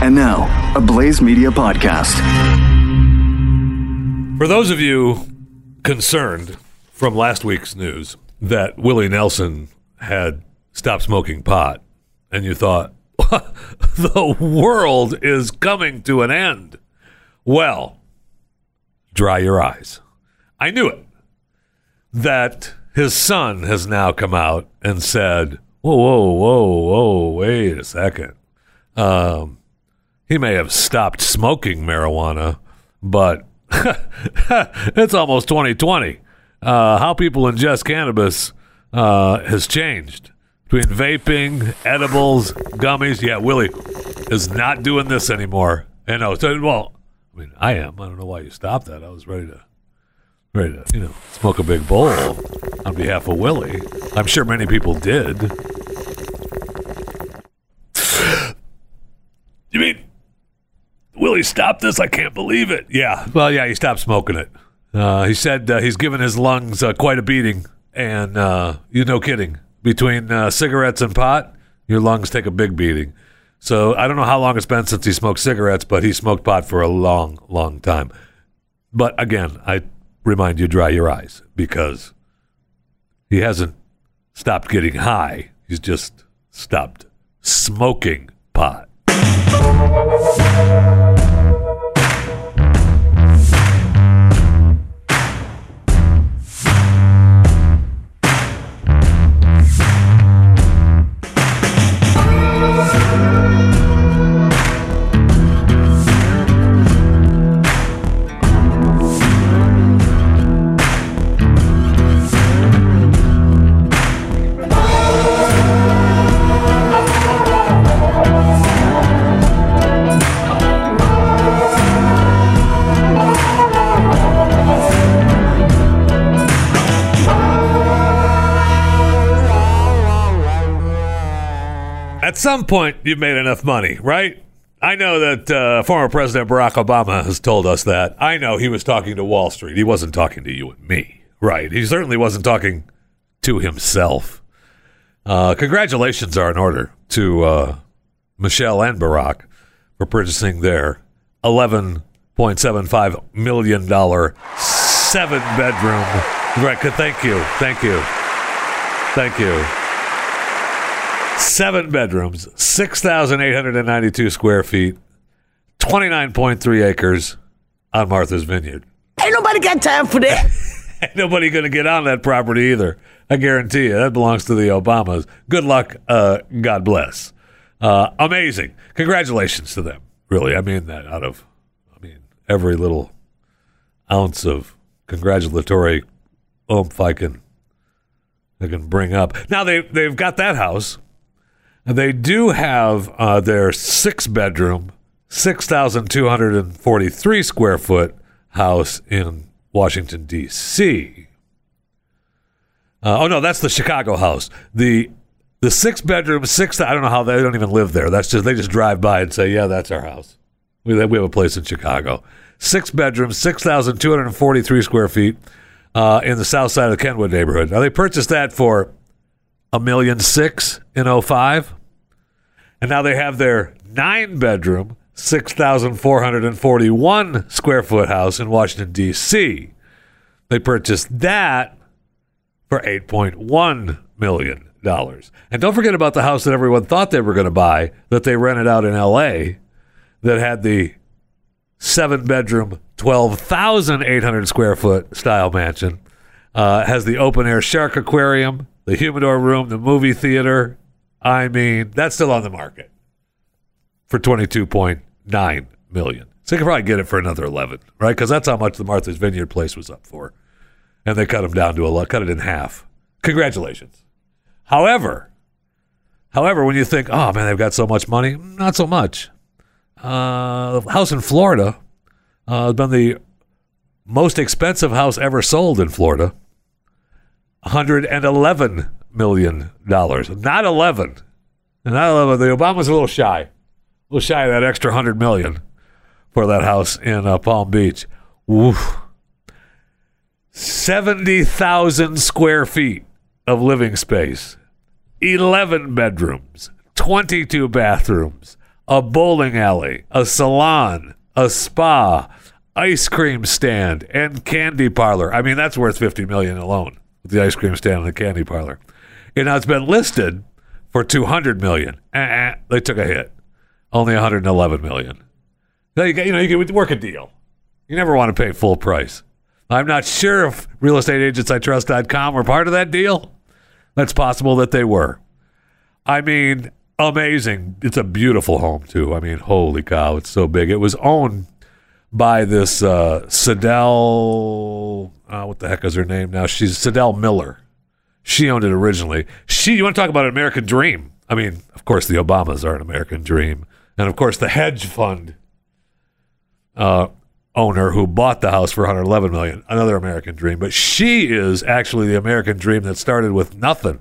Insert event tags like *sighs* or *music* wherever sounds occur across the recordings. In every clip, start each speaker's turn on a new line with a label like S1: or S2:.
S1: And now, a Blaze Media podcast.
S2: For those of you concerned from last week's news that Willie Nelson had stopped smoking pot, and you thought, *laughs* the world is coming to an end. Well, dry your eyes. I knew it. That his son has now come out and said, whoa, whoa, whoa, whoa, wait a second. Um, he may have stopped smoking marijuana, but *laughs* it's almost 2020. Uh, how people ingest cannabis uh, has changed between vaping, edibles, gummies. Yeah, Willie is not doing this anymore. And I was well, I mean, I am. I don't know why you stopped that. I was ready to, ready to, you know, smoke a big bowl on behalf of Willie. I'm sure many people did. You mean will he stop this? I can't believe it. Yeah. Well, yeah, he stopped smoking it. Uh, he said uh, he's given his lungs uh, quite a beating, and uh, you no kidding. Between uh, cigarettes and pot, your lungs take a big beating. So I don't know how long it's been since he smoked cigarettes, but he smoked pot for a long, long time. But again, I remind you, dry your eyes because he hasn't stopped getting high. He's just stopped smoking pot. Thank you. Some point, you've made enough money, right? I know that uh, former President Barack Obama has told us that. I know he was talking to Wall Street. He wasn't talking to you and me, right? He certainly wasn't talking to himself. Uh, congratulations are in order to uh, Michelle and Barack for purchasing their $11.75 million seven bedroom. Right. Thank you. Thank you. Thank you. Seven bedrooms, 6,892 square feet, 29.3 acres on Martha's Vineyard.
S3: Ain't nobody got time for that. *laughs*
S2: Ain't nobody going to get on that property either. I guarantee you. That belongs to the Obamas. Good luck. Uh, God bless. Uh, amazing. Congratulations to them. Really, I mean that out of, I mean, every little ounce of congratulatory oomph I can, I can bring up. Now they they've got that house. They do have uh, their six bedroom, 6,243 square foot house in Washington, D.C. Uh, oh, no, that's the Chicago house. The the six bedroom, six, I don't know how they don't even live there. That's just, they just drive by and say, yeah, that's our house. We, we have a place in Chicago. Six bedrooms, 6,243 square feet uh, in the south side of the Kenwood neighborhood. Now, they purchased that for a million six in 05. And now they have their nine bedroom, 6,441 square foot house in Washington, D.C. They purchased that for $8.1 million. And don't forget about the house that everyone thought they were going to buy that they rented out in L.A. that had the seven bedroom, 12,800 square foot style mansion. Uh, has the open air shark aquarium, the humidor room, the movie theater. I mean, that's still on the market for 22.9 million. So you can probably get it for another 11, right? Because that's how much the Martha's Vineyard place was up for. And they cut them down to a lot, cut it in half. Congratulations. However, however, when you think, oh man, they've got so much money, not so much. Uh, house in Florida uh, has been the most expensive house ever sold in Florida. 111 million dollars, not 11, not 11. The Obama's a little shy, a little shy of that extra 100 million for that house in uh, Palm Beach. Oof. 70,000 square feet of living space, 11 bedrooms, 22 bathrooms, a bowling alley, a salon, a spa, ice cream stand, and candy parlor. I mean, that's worth 50 million alone. The ice cream stand and the candy parlor. And now it's been listed for 200 million. Uh-uh, they took a hit. Only 111 million. You, you know, you can work a deal. You never want to pay full price. I'm not sure if realestateagentsitrust.com were part of that deal. That's possible that they were. I mean, amazing. It's a beautiful home, too. I mean, holy cow, it's so big. It was owned by this uh. Uh, what the heck is her name now? She's Sydell Miller. She owned it originally. She, you want to talk about an American dream? I mean, of course, the Obamas are an American dream. And of course, the hedge fund uh, owner who bought the house for 111 million, another American dream. But she is actually the American dream that started with nothing.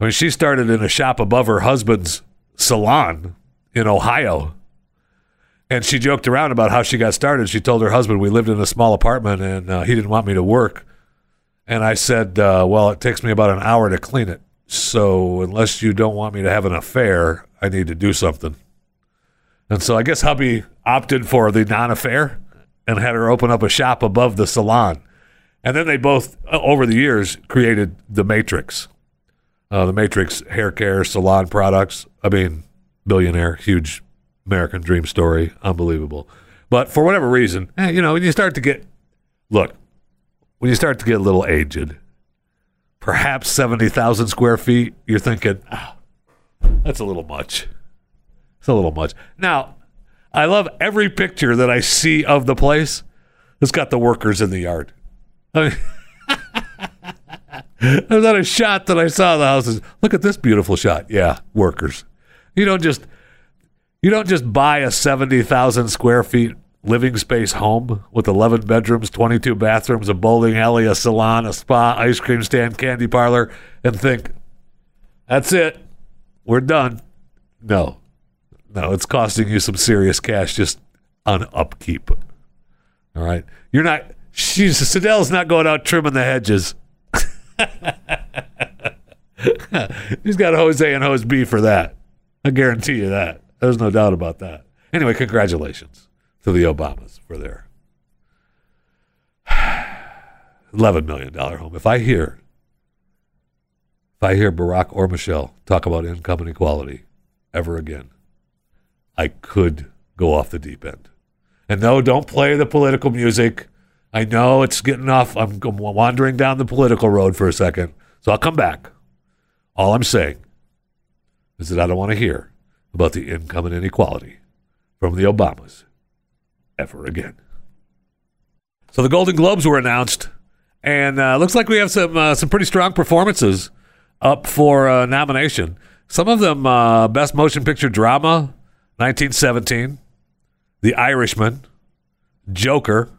S2: I mean, she started in a shop above her husband's salon in Ohio. And she joked around about how she got started. She told her husband, We lived in a small apartment and uh, he didn't want me to work. And I said, uh, Well, it takes me about an hour to clean it. So unless you don't want me to have an affair, I need to do something. And so I guess hubby opted for the non affair and had her open up a shop above the salon. And then they both, uh, over the years, created the Matrix. Uh, the Matrix hair care salon products. I mean, billionaire, huge American dream story. Unbelievable. But for whatever reason, eh, you know, when you start to get, look, when you start to get a little aged, perhaps 70,000 square feet, you're thinking, "Ah, that's a little much. It's a little much. Now, I love every picture that I see of the place. It's got the workers in the yard. I mean, *laughs* there's not a shot that I saw of the houses. Look at this beautiful shot. Yeah, workers. You don't just you don't just buy a seventy thousand square feet living space home with eleven bedrooms, twenty two bathrooms, a bowling alley, a salon, a spa, ice cream stand, candy parlor, and think that's it. We're done. No, no, it's costing you some serious cash just on upkeep. All right, you're not. She's Sydell's not going out trimming the hedges. *laughs* He's got Jose and Hose B for that. I guarantee you that. There's no doubt about that. Anyway, congratulations to the Obamas for their *sighs* eleven million dollar home. If I hear, if I hear Barack or Michelle talk about income inequality ever again, I could go off the deep end. And no, don't play the political music. I know it's getting off. I'm g- wandering down the political road for a second, so I'll come back. All I'm saying is that I don't want to hear about the income and inequality from the Obamas ever again. So the Golden Globes were announced, and uh, looks like we have some uh, some pretty strong performances up for uh, nomination. Some of them uh, Best Motion Picture Drama, 1917, The Irishman, Joker,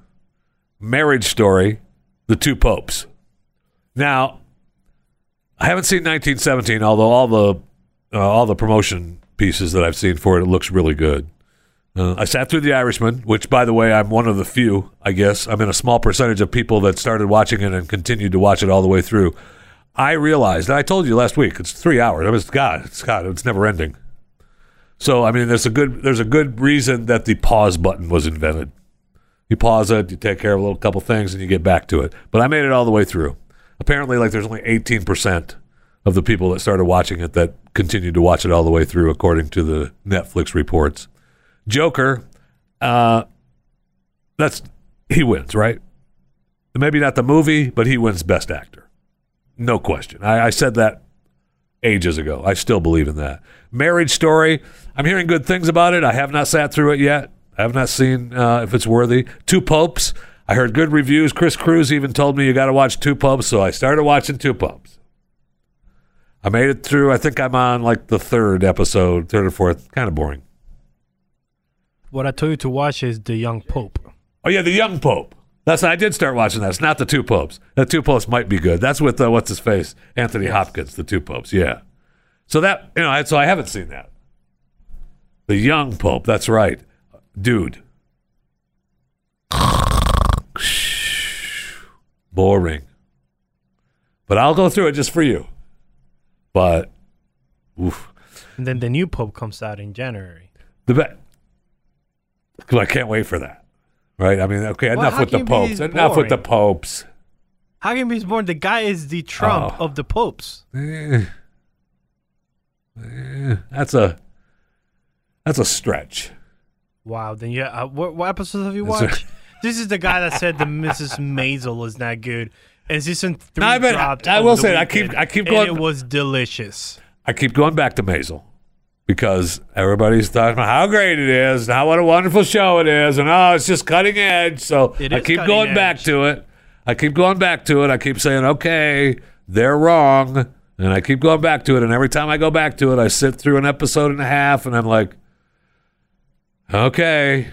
S2: Marriage Story, The Two Popes. Now, I haven't seen 1917, although all the uh, all the promotion pieces that I've seen for it, it looks really good. Uh, I sat through The Irishman, which, by the way, I'm one of the few, I guess. I'm in a small percentage of people that started watching it and continued to watch it all the way through. I realized, and I told you last week, it's three hours. I mean, it's God, it's God, it's never ending. So, I mean, there's a good there's a good reason that the pause button was invented. You pause it, you take care of a little couple things, and you get back to it. But I made it all the way through. Apparently, like there's only 18 percent of the people that started watching it that continued to watch it all the way through, according to the Netflix reports. Joker, uh, that's he wins, right? Maybe not the movie, but he wins Best Actor, no question. I, I said that ages ago. I still believe in that. Marriage Story. I'm hearing good things about it. I have not sat through it yet. I have not seen uh, if it's worthy. Two Popes. I heard good reviews. Chris Cruz even told me you got to watch Two Popes, so I started watching Two Popes. I made it through. I think I'm on like the third episode, third or fourth. Kind of boring.
S4: What I told you to watch is The Young Pope.
S2: Oh yeah, the young pope. That's I did start watching that. It's not the two popes. The two popes might be good. That's with uh, what's his face, Anthony Hopkins. The two popes. Yeah. So that you know, so I haven't seen that. The young pope. That's right, dude. *sighs* Boring. But I'll go through it just for you. But, oof.
S4: And then the new Pope comes out in January.
S2: The bet. I can't wait for that. Right? I mean, okay,
S4: Well,
S2: enough with the
S4: be
S2: popes. Enough with the popes.
S4: How can he's born? The guy is the Trump
S2: Oh.
S4: of the popes.
S2: Eh. Eh, that's a that's a stretch.
S4: Wow. Then yeah, uh, what, what episodes have you watched? *laughs* this is the guy that said the Mrs. Maisel is not good. And season three
S2: No, I
S4: dropped.
S2: I
S4: over
S2: will say, I keep- I keep going-
S4: it was delicious.
S2: I keep going back to Maisel because everybody's talking about how great it is, and how what a wonderful show it is, and oh, it's just cutting edge. So
S4: It
S2: I
S4: is
S2: keep
S4: cutting
S2: going back
S4: edge.
S2: to it. I keep going back to it. I keep saying, okay, they're wrong, and I keep going back to it. And every time I go back to it, I sit through an episode and a half, and I'm like, okay,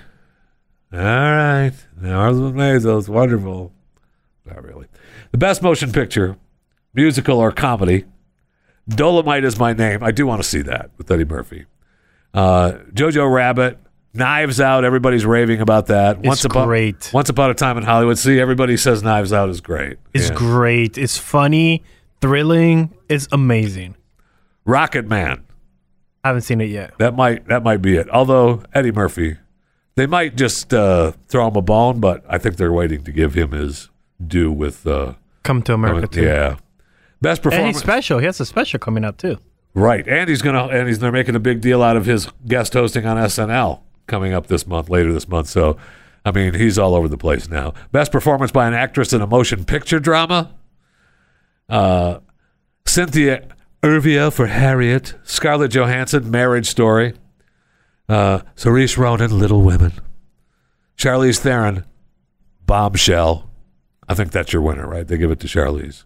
S2: all right, now Elizabeth Maisel's wonderful. Not really. The best motion picture, musical or comedy. Dolemite is my name. I do want to see that with Eddie Murphy. Uh, Jojo Rabbit, Knives Out. Everybody's raving about that.
S4: It's
S2: upon,
S4: great.
S2: Once upon a time in Hollywood. See, everybody says Knives Out is great.
S4: It's
S2: Yeah.
S4: great. It's funny, thrilling. It's amazing.
S2: Rocket Man.
S4: I haven't seen it yet.
S2: That might that might be it. Although Eddie Murphy, they might just uh, throw him a bone, but I think they're waiting to give him his due with. Uh,
S4: Come to America too.
S2: yeah. Best
S4: And
S2: performance.
S4: he's special. He has a special coming up too.
S2: Right, and he's gonna and he's they're making a big deal out of his guest hosting on SNL coming up this month, later this month. So, I mean, he's all over the place now. Best performance by an actress in a motion picture drama. Uh, Cynthia Erivo for Harriet. Scarlett Johansson, Marriage Story. Uh, Saoirse Ronan, Little Women. Charlize Theron, Bombshell. I think that's your winner, right? They give it to Charlize.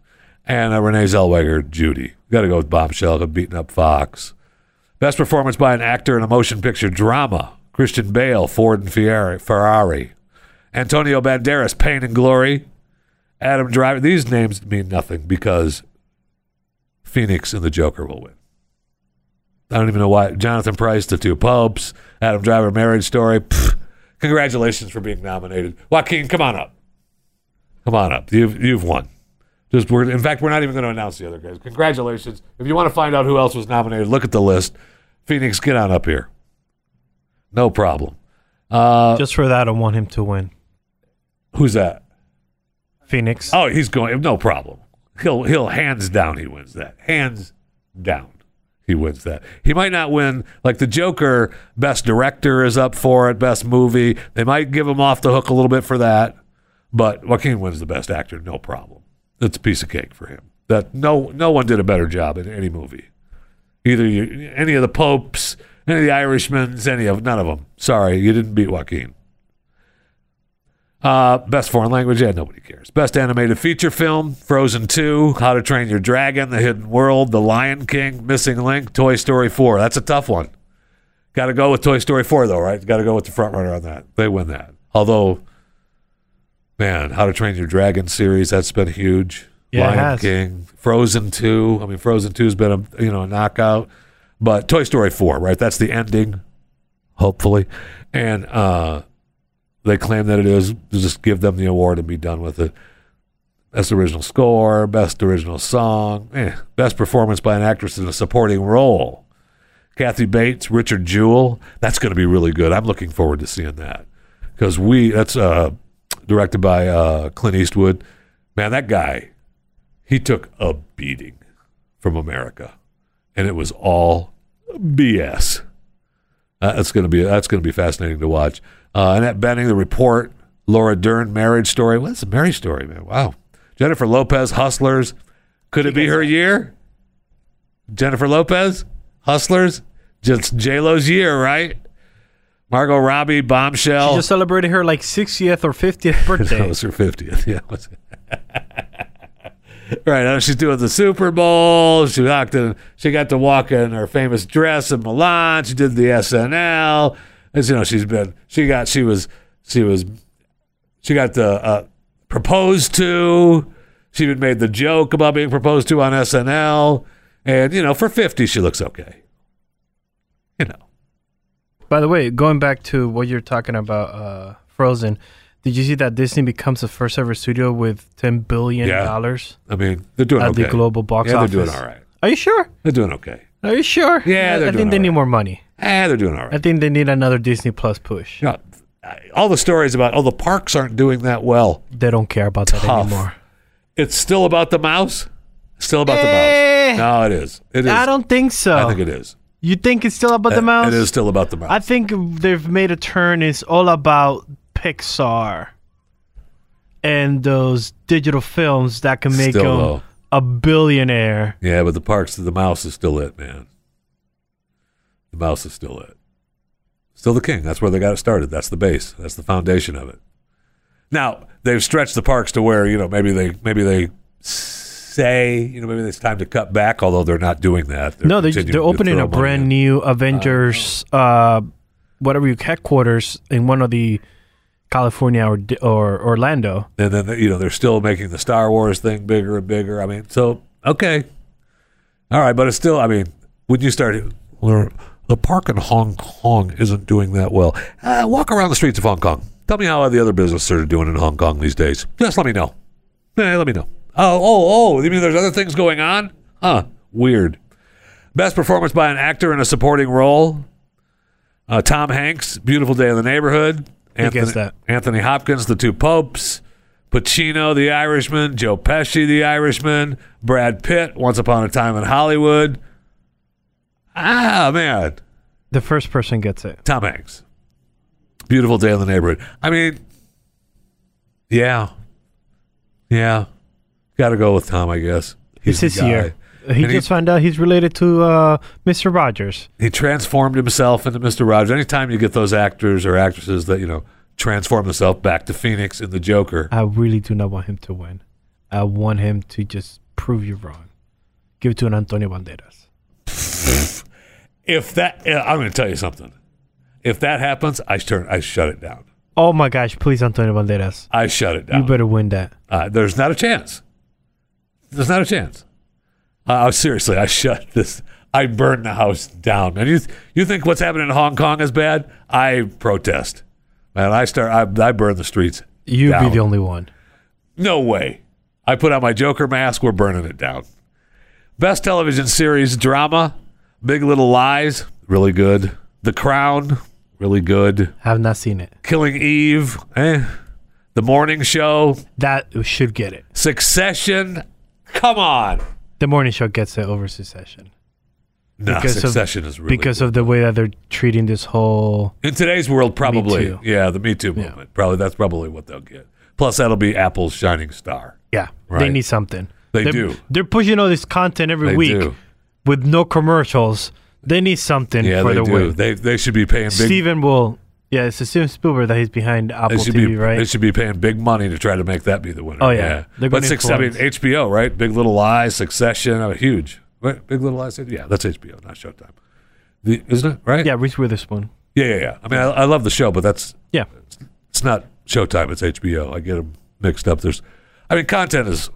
S2: And uh, Renee Zellweger, Judy. Got to go with Bombshell, beating up Fox. Best performance by an actor in a motion picture drama. Christian Bale, Ford and Ferrari. Ferrari. Antonio Banderas, Pain and Glory. Adam Driver. These names mean nothing because Phoenix and the Joker will win. I don't even know why. Jonathan Pryce, The Two Popes. Adam Driver, Marriage Story. Pfft. Congratulations for being nominated. Joaquin, come on up. Come on up. You've, you've won. Just we're, in fact, we're not even going to announce the other guys. Congratulations. If you want to find out who else was nominated, look at the list. Phoenix, get on up here. No problem. Uh,
S4: Just for that, I want him to win.
S2: who's that?
S4: Phoenix.
S2: Oh, he's going. No problem. He'll he'll hands down. He wins that. Hands down. He wins that. He might not win like the Joker. Best director is up for it. Best movie. They might give him off the hook a little bit for that, but Joaquin wins the best actor. No problem. It's a piece of cake for him. That no no one did a better job in any movie. Either you, any of the popes, any of the Irishmans, any of none of them. Sorry, you didn't beat Joaquin. Uh, best foreign language, yeah, nobody cares. Best animated feature film, Frozen 2, How to Train Your Dragon, The Hidden World, The Lion King, Missing Link, Toy Story 4. That's a tough one. Got to go with Toy Story 4, though, right? Got to go with the front runner on that. They win that. Although, man, How to Train Your Dragon series, that's been huge.
S4: Yeah, it
S2: Lion
S4: has.
S2: King, Frozen 2. I mean, Frozen 2 has been a, you know, a knockout. But Toy Story 4, right? That's the ending, hopefully. And, uh, they claim that it is. Just give them the award and be done with it. Best original score, best original song, eh, best performance by an actress in a supporting role. Kathy Bates, Richard Jewell. That's going to be really good. I'm looking forward to seeing that because we. That's uh, directed by uh, Clint Eastwood. Man, that guy, he took a beating from America, and it was all BS. Uh, that's gonna be that's gonna be fascinating to watch. Uh, Annette Bening, The Report, Laura Dern, Marriage Story. What's a marriage story, man? Wow. Jennifer Lopez, Hustlers. Could it be her year? Jennifer Lopez, Hustlers. Just J Lo's year, right? Margot Robbie, Bombshell.
S4: She just celebrated her like 60th or 50th *laughs* birthday.
S2: That was her 50th. Yeah. *laughs* right. Now she's doing the Super Bowl. She walked in, she got to walk in her famous dress in Milan. She did the SNL. As you know, she's been, she got, she was, she was, she got the, uh, proposed to. She even made the joke about being proposed to on SNL. And, you know, for 50, she looks okay. You know.
S4: By the way, going back to what you're talking about, uh, Frozen, did you see that Disney becomes the first ever studio with $10 billion
S2: Yeah. I mean, they're doing
S4: at
S2: okay.
S4: the global box
S2: yeah,
S4: office?
S2: they're doing all right.
S4: Are you sure?
S2: They're doing okay.
S4: Are you sure?
S2: Yeah,
S4: I, I think they
S2: all
S4: need more money.
S2: Eh, they're doing all right.
S4: I think they need another Disney Plus push.
S2: You know, all the stories about oh the parks aren't doing that well.
S4: They don't care about that anymore.
S2: It's still about the mouse. Still about
S4: Eh.
S2: the mouse. No, it is. It is.
S4: I don't think so.
S2: I think it is.
S4: You think it's still about the mouse?
S2: It is still about the mouse.
S4: I think they've made a turn. It's all about Pixar and those digital films that can make
S2: Still,
S4: them
S2: though.
S4: a billionaire.
S2: yeah, but the parks, the mouse is still it, man. The mouse is still it. Still the king. That's where they got it started. That's the base. That's the foundation of it. Now they've stretched the parks to where you know maybe they maybe they say you know maybe it's time to cut back. Although they're not doing that.
S4: no, they, they're opening a brand
S2: in.
S4: new Avengers, uh, whatever you headquarters in one of the California or or Orlando.
S2: and then you know they're still making the Star Wars thing bigger and bigger. I mean, so okay, all right, but it's still. I mean, when you start, the park in Hong Kong isn't doing that well. Uh, walk around the streets of Hong Kong. Tell me how the other businesses are doing in Hong Kong these days. Just let me know. Eh, let me know. Oh, oh, oh! You mean there's other things going on? Huh? Weird. Best performance by an actor in a supporting role. Uh, Tom Hanks, Beautiful Day in the Neighborhood.
S4: Who gets that?
S2: Anthony Hopkins, The Two Popes. Pacino, The Irishman. Joe Pesci, The Irishman. Brad Pitt, Once Upon a Time in Hollywood. Ah, man.
S4: The first person gets it.
S2: Tom Hanks. Beautiful Day in the Neighborhood. I mean, yeah. Yeah. Got to go with Tom, I guess.
S4: It's
S2: the
S4: his
S2: guy.
S4: year. He
S2: And
S4: just found out he's related to uh, Mr. Rogers.
S2: he transformed himself into Mr. Rogers. Anytime you get those actors or actresses that, you know, transform themselves back to Phoenix in the Joker.
S4: I really do not want him to win. I want him to just prove you wrong. Give it to an Antonio Banderas. *laughs*
S2: If that, I'm going to tell you something. If that happens, I turn, I shut it down.
S4: Oh my gosh, please, Antonio Banderas.
S2: I shut it down.
S4: You better win that.
S2: Uh, there's not a chance. There's not a chance. Uh, seriously, I shut this. I burn the house down, man. You you think what's happening in Hong Kong is bad? I protest, man. I start. I, I burn the streets.
S4: You'd
S2: down.
S4: be the only one.
S2: No way. I put on my Joker mask. We're burning it down. Best television series drama: Big Little Lies, really good. The Crown, really good.
S4: Have not seen it.
S2: Killing Eve, eh. The Morning Show,
S4: That should get it.
S2: Succession. Come on.
S4: The morning show gets it over Succession
S2: No,
S4: Because of-
S2: is really
S4: because of the way that they're treating this whole.
S2: in today's world, probably.
S4: Too.
S2: Yeah, the Me Too
S4: Yeah.
S2: movement. Probably that's probably what they'll get. Plus, that'll be Apple's shining star.
S4: Yeah,
S2: right?
S4: they need something.
S2: They
S4: They're-
S2: do.
S4: They're pushing all this content every
S2: They
S4: week
S2: do.
S4: with no commercials. They need something
S2: Yeah,
S4: for
S2: they
S4: the
S2: do.
S4: win.
S2: They they should be paying big.
S4: Steven will. Yeah, it's Steven Spielberg that he's behind
S2: They
S4: Apple
S2: should
S4: TV,
S2: be
S4: right?
S2: they should be paying big money to try to make that be the winner.
S4: Oh, yeah. They're
S2: but six, I mean. HBO, right? Big Little Lies, Succession, uh, huge. Right? Big Little Lies, yeah, that's HBO, not Showtime. The, isn't it right?
S4: yeah, Reese Witherspoon.
S2: yeah, yeah. yeah. I mean, I, I love the show, but that's
S4: Yeah,
S2: it's not Showtime. It's HBO. I get them mixed up. There's, I mean, content is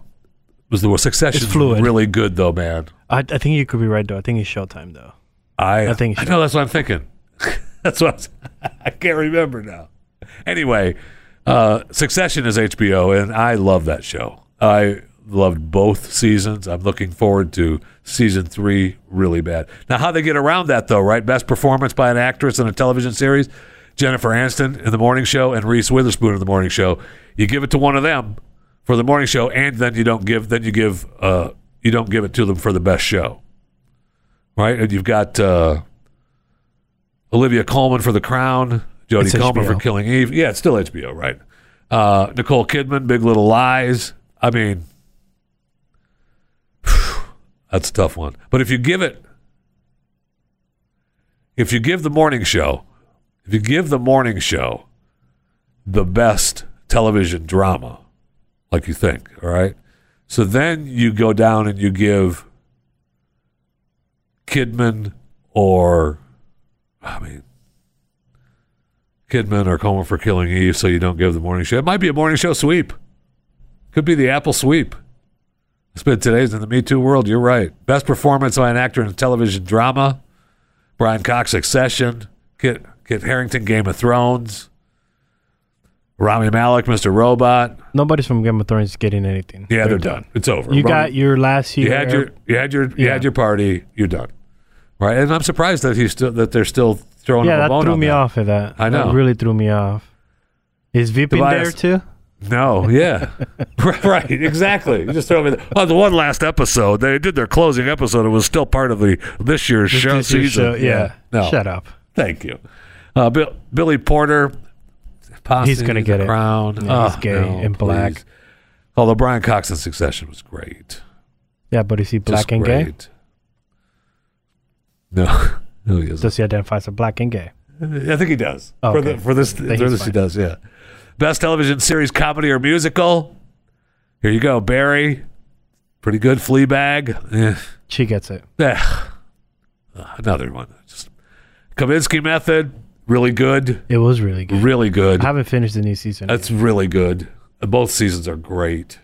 S2: was the word. Succession
S4: It's fluid.
S2: really good though, man.
S4: I, I think you could be right though. I think it's Showtime though.
S2: I
S4: I think
S2: I know that's what I'm thinking. *laughs* *laughs* that's what I, was- *laughs* I can't remember now. Anyway, uh, Succession is HBO, and I love that show. I loved both seasons. I'm looking forward to season three really bad. Now, how they get around that though, right? Best performance by an actress in a television series: Jennifer Aniston in the morning show and Reese Witherspoon in the morning show. You give it to one of them for the morning show, and then you don't give then you give uh, you don't give it to them for the best show right? And you've got uh, Olivia Colman for The Crown, Jodie Comer for Killing Eve. Yeah, it's still HBO, right? Uh, Nicole Kidman, Big Little Lies. I mean, *sighs* that's a tough one. But if you give it, if you give the morning show, if you give the morning show the best television drama, like you think, all right? So then you go down and you give Kidman or I mean Kidman or Colman for Killing Eve, so you don't give the morning show. It might be a morning show sweep. Could be the Apple sweep. It's been today's in the Me Too world. You're right. Best performance by an actor in a television drama. Brian Cox, Succession. Kit, Kit Harington, Game of Thrones. Rami Malek, Mr. Robot.
S4: Nobody's from Game of Thrones getting anything.
S2: Yeah, they're, done. It's over.
S4: You
S2: Rami-
S4: got your last year.
S2: you had your you had your you
S4: Yeah.
S2: had your party. You're done. Right? And I'm surprised that he's still that they're still throwing
S4: Yeah,
S2: him a
S4: that
S2: bone
S4: threw me
S2: that.
S4: off of that.
S2: I know.
S4: That really threw me off. Is Vip there too?
S2: No, yeah, *laughs* right, exactly. You just throw me. The, the one last episode they did their closing episode. It was still part of the this year's show
S4: This year's
S2: season.
S4: show, yeah.
S2: no,
S4: Shut up.
S2: Thank you, uh, Bill, Billy Porter. Posse,
S4: He's gonna
S2: the
S4: get it.
S2: crown.
S4: Yeah, he's
S2: Oh,
S4: gay
S2: no,
S4: and black.
S2: please. Although Brian Cox in Succession was great.
S4: Yeah, but is he black
S2: Just
S4: and gay?
S2: No, *laughs* no, he isn't.
S4: Does he identify as a black and gay?
S2: I think he does.
S4: Oh,
S2: for,
S4: okay.
S2: the, for this, for this he does. Yeah. Best television series, comedy or musical. Here you go, Barry. Pretty good. Fleabag. Eh.
S4: She gets it.
S2: Uh, another one. Just Kominsky Method. Really good.
S4: It was really good.
S2: Really good.
S4: I haven't finished the new season.
S2: That's really good. Both seasons are great.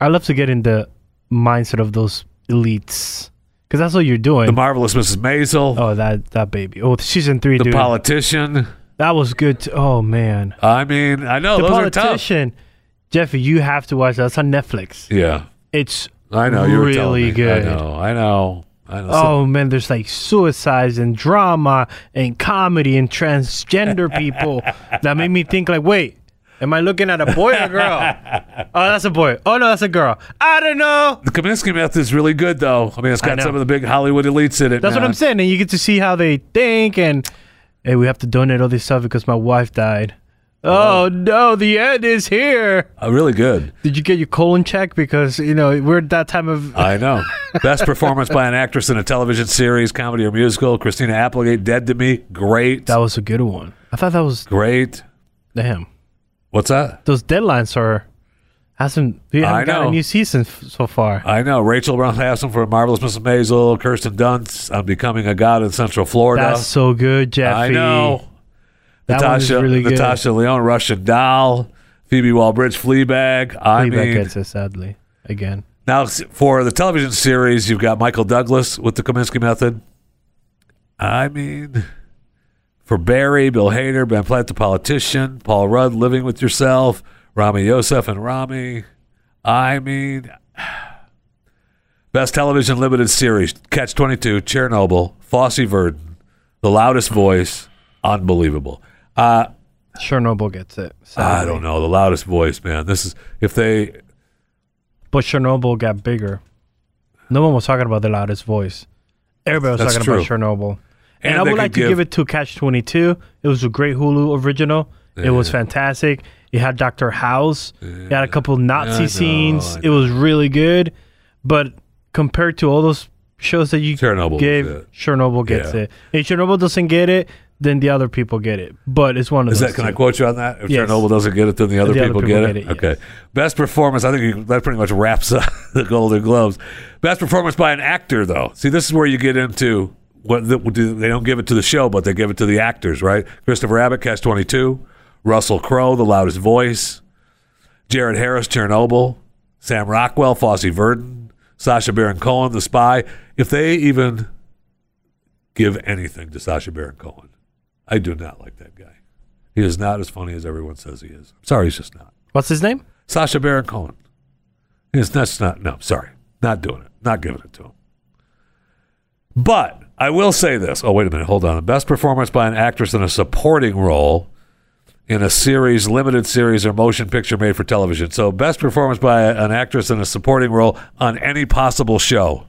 S4: I love to get in the mindset of those elites because that's what you're doing.
S2: The marvelous Mrs. Maisel.
S4: oh, that that baby. Oh, season three,
S2: the
S4: dude.
S2: politician.
S4: that was good. Too. Oh man,
S2: I mean, I know
S4: the
S2: those are tough.
S4: politician. Jeffy, you have to watch that. It's on Netflix.
S2: Yeah,
S4: It's
S2: I know. You were
S4: really good.
S2: I know. I know. I know.
S4: Oh man, there's like suicides and drama and comedy and transgender people that made me think like, wait, am I looking at a boy or a girl? *laughs* oh, that's a boy. Oh no, that's a girl. I don't know.
S2: The Kominsky method is really good, though. I mean, it's got some of the big Hollywood elites in it.
S4: That's what. I'm saying, and you get to see how they think and hey, we have to donate all this stuff because my wife died. Oh no, the end is here.
S2: Uh, really good.
S4: Did you get your colon checked? Because you know we're at that time of *laughs*
S2: I know. Best performance by an actress in a television series, comedy or musical. Christina Applegate, Dead to Me. Great.
S4: that was a good one. I thought that was
S2: Great.
S4: damn.
S2: What's that?
S4: Those deadlines are hasn't we haven't
S2: I
S4: got
S2: know.
S4: a new season f- so far.
S2: I know. Rachel Brosnahan for Marvelous Mrs. Maisel. Kirsten Dunst on Becoming a God in Central Florida.
S4: That's so good, Jeffy.
S2: I know.
S4: That
S2: Natasha,
S4: really good.
S2: Natasha Lyonne, Russian Doll. Phoebe Waller-Bridge, Fleabag. I
S4: Fleabag
S2: mean,
S4: gets it sadly again.
S2: Now, for the television series, you've got Michael Douglas with the Kominsky Method. I mean, for Barry, Bill Hader, Ben Platt, the politician, Paul Rudd, Living with Yourself, Ramy Youssef and Ramy. I mean, *sighs* best television limited series: Catch Twenty Two, Chernobyl, Fosse Verdon, The Loudest Voice, unbelievable. Uh,
S4: Chernobyl gets it.
S2: I don't know, The Loudest Voice, man. This is if they
S4: But Chernobyl got bigger. No one was talking about the loudest voice. Everybody was talking
S2: true.
S4: about Chernobyl. And,
S2: And
S4: I would like to give,
S2: give-
S4: it to Catch 22. It was a great Hulu original. It was fantastic. It had Dr. House. It had a couple Nazi
S2: know,
S4: scenes. It was really good. But compared to all those shows that you
S2: Chernobyl
S4: gave,
S2: it.
S4: Chernobyl gets
S2: Yeah.
S4: it. If Chernobyl doesn't get it, then the other people get it. But it's one of
S2: Is
S4: those.
S2: that? Can I quote you on that? If
S4: Yes.
S2: Chernobyl doesn't get it, then the other,
S4: The other
S2: people,
S4: people
S2: get,
S4: get
S2: it.
S4: it, yes.
S2: Okay. Best performance. I think you, that pretty much wraps *laughs* up the Golden Globes. Best performance by an actor, though. See, this is where you get into what they don't give it to the show, but they give it to the actors, right? Christopher Abbott, Catch Twenty Two. Russell Crowe, The Loudest Voice. Jared Harris, Chernobyl. Sam Rockwell, Fosse Verdon. Sacha Baron Cohen, The Spy. If they even give anything to Sacha Baron Cohen, I do not like that guy. He is not as funny as everyone says he is. I'm sorry, he's just not.
S4: What's his name?
S2: Sacha Baron Cohen. He's that's not no, sorry. Not doing it. Not giving it to him. But I will say this. Oh, wait a minute, hold on. Best performance by an actress in a supporting role in a series, limited series, or motion picture made for television. So best performance by an actress in a supporting role on any possible show.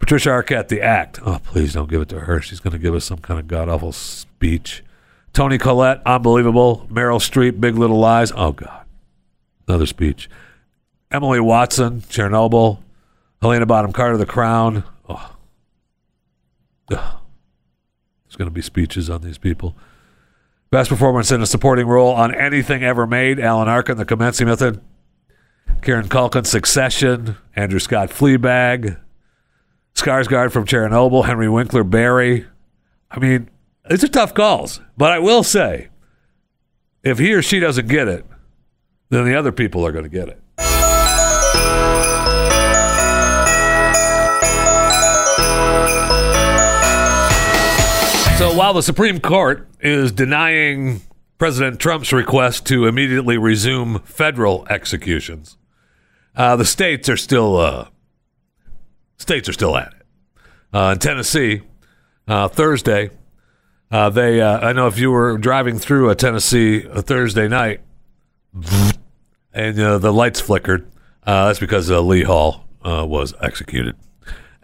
S2: Patricia Arquette, The Act. Oh, please don't give it to her. She's going to give us some kind of god awful speech. Toni Collette, unbelievable. Meryl Streep, Big Little Lies. Oh, God. Another speech. Emily Watson, Chernobyl. Helena Bonham Carter, The Crown. Oh. Ugh. There's going to be speeches on these people. Best performance in a supporting role on anything ever made. Alan Arkin, The Kominsky Method. Kieran Culkin, Succession. Andrew Scott, Fleabag. Skarsgård from Chernobyl, Henry Winkler, Barry. I mean, these are tough calls, but I will say, if he or she doesn't get it, then the other people are going to get it. So while the Supreme Court is denying President Trump's request to immediately resume federal executions, uh, the states are still uh, states are still at it. uh, in Tennessee uh, Thursday. Uh, they, uh, I know if you were driving through a Tennessee a Thursday night, and the lights flickered, that's because Lee Hall was executed.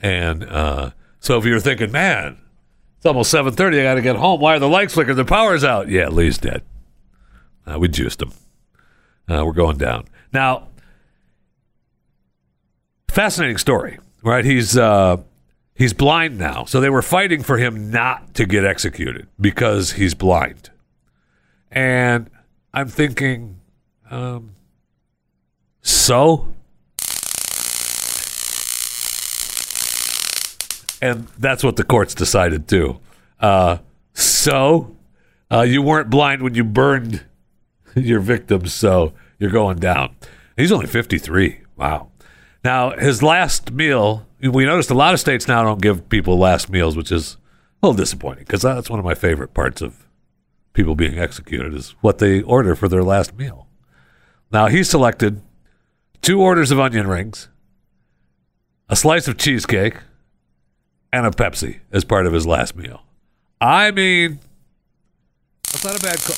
S2: And so if you were thinking, man, it's almost seven thirty, I got to get home. Why are the lights flickering? The power's out. Yeah, Lee's dead. Uh, we juiced him. Uh, we're going down now. Fascinating story, right? He's uh, he's blind now, so they were fighting for him not to get executed because he's blind. And I'm thinking, um, so and that's what the courts decided too. Uh, so uh, you weren't blind when you burned *laughs* your victims, so you're going down. He's only 53. Wow. Now his last meal. We noticed a lot of states now don't give people last meals, which is a little disappointing because that's one of my favorite parts of people being executed is what they order for their last meal. Now he selected two orders of onion rings, a slice of cheesecake, and a Pepsi as part of his last meal. I mean, that's not a bad call.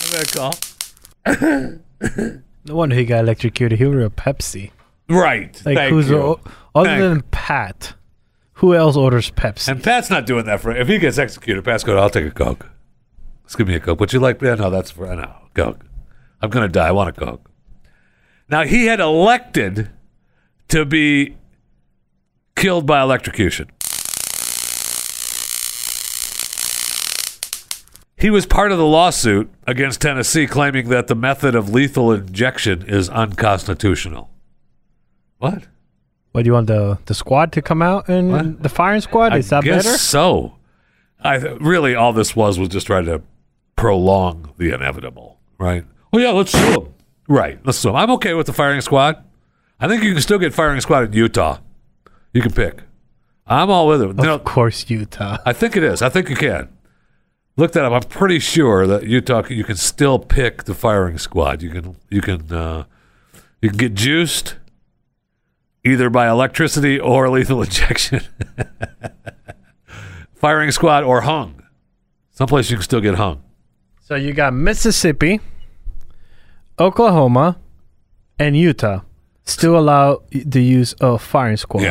S2: Not a bad call.
S4: No wonder he got electrocuted. He ordered a Pepsi.
S2: Right.
S4: Like
S2: Thank
S4: who's
S2: you.
S4: other
S2: Thank-
S4: than Pat? Who else orders Pepsi?
S2: And Pat's not doing that for. If he gets executed, Pat's going. I'll take a coke. Just give me a coke. Would you like? Yeah, no, that's for no coke. I'm gonna die. I want a coke. Now he had elected to be killed by electrocution. He was part of the lawsuit against Tennessee claiming that the method of lethal injection is unconstitutional. What?
S4: what do you want the the squad to come out and
S2: What?
S4: the firing squad? Is
S2: I
S4: that
S2: guess
S4: better?
S2: So, I th- really all this was was just trying to prolong the inevitable, right? Well, yeah, let's sue him. Right, let's sue him. I'm okay with the firing squad. I think you can still get firing squad in Utah. You can pick. I'm all with it.
S4: Of course, Utah.
S2: I think it is. I think you can. Look that up. I'm pretty sure that Utah you can still pick the firing squad. You can you can uh, you can get juiced either by electricity or *laughs* lethal injection. *laughs* firing squad or hung. Someplace you can still get hung.
S4: So you got Mississippi, Oklahoma, and Utah still allow the use of firing squads.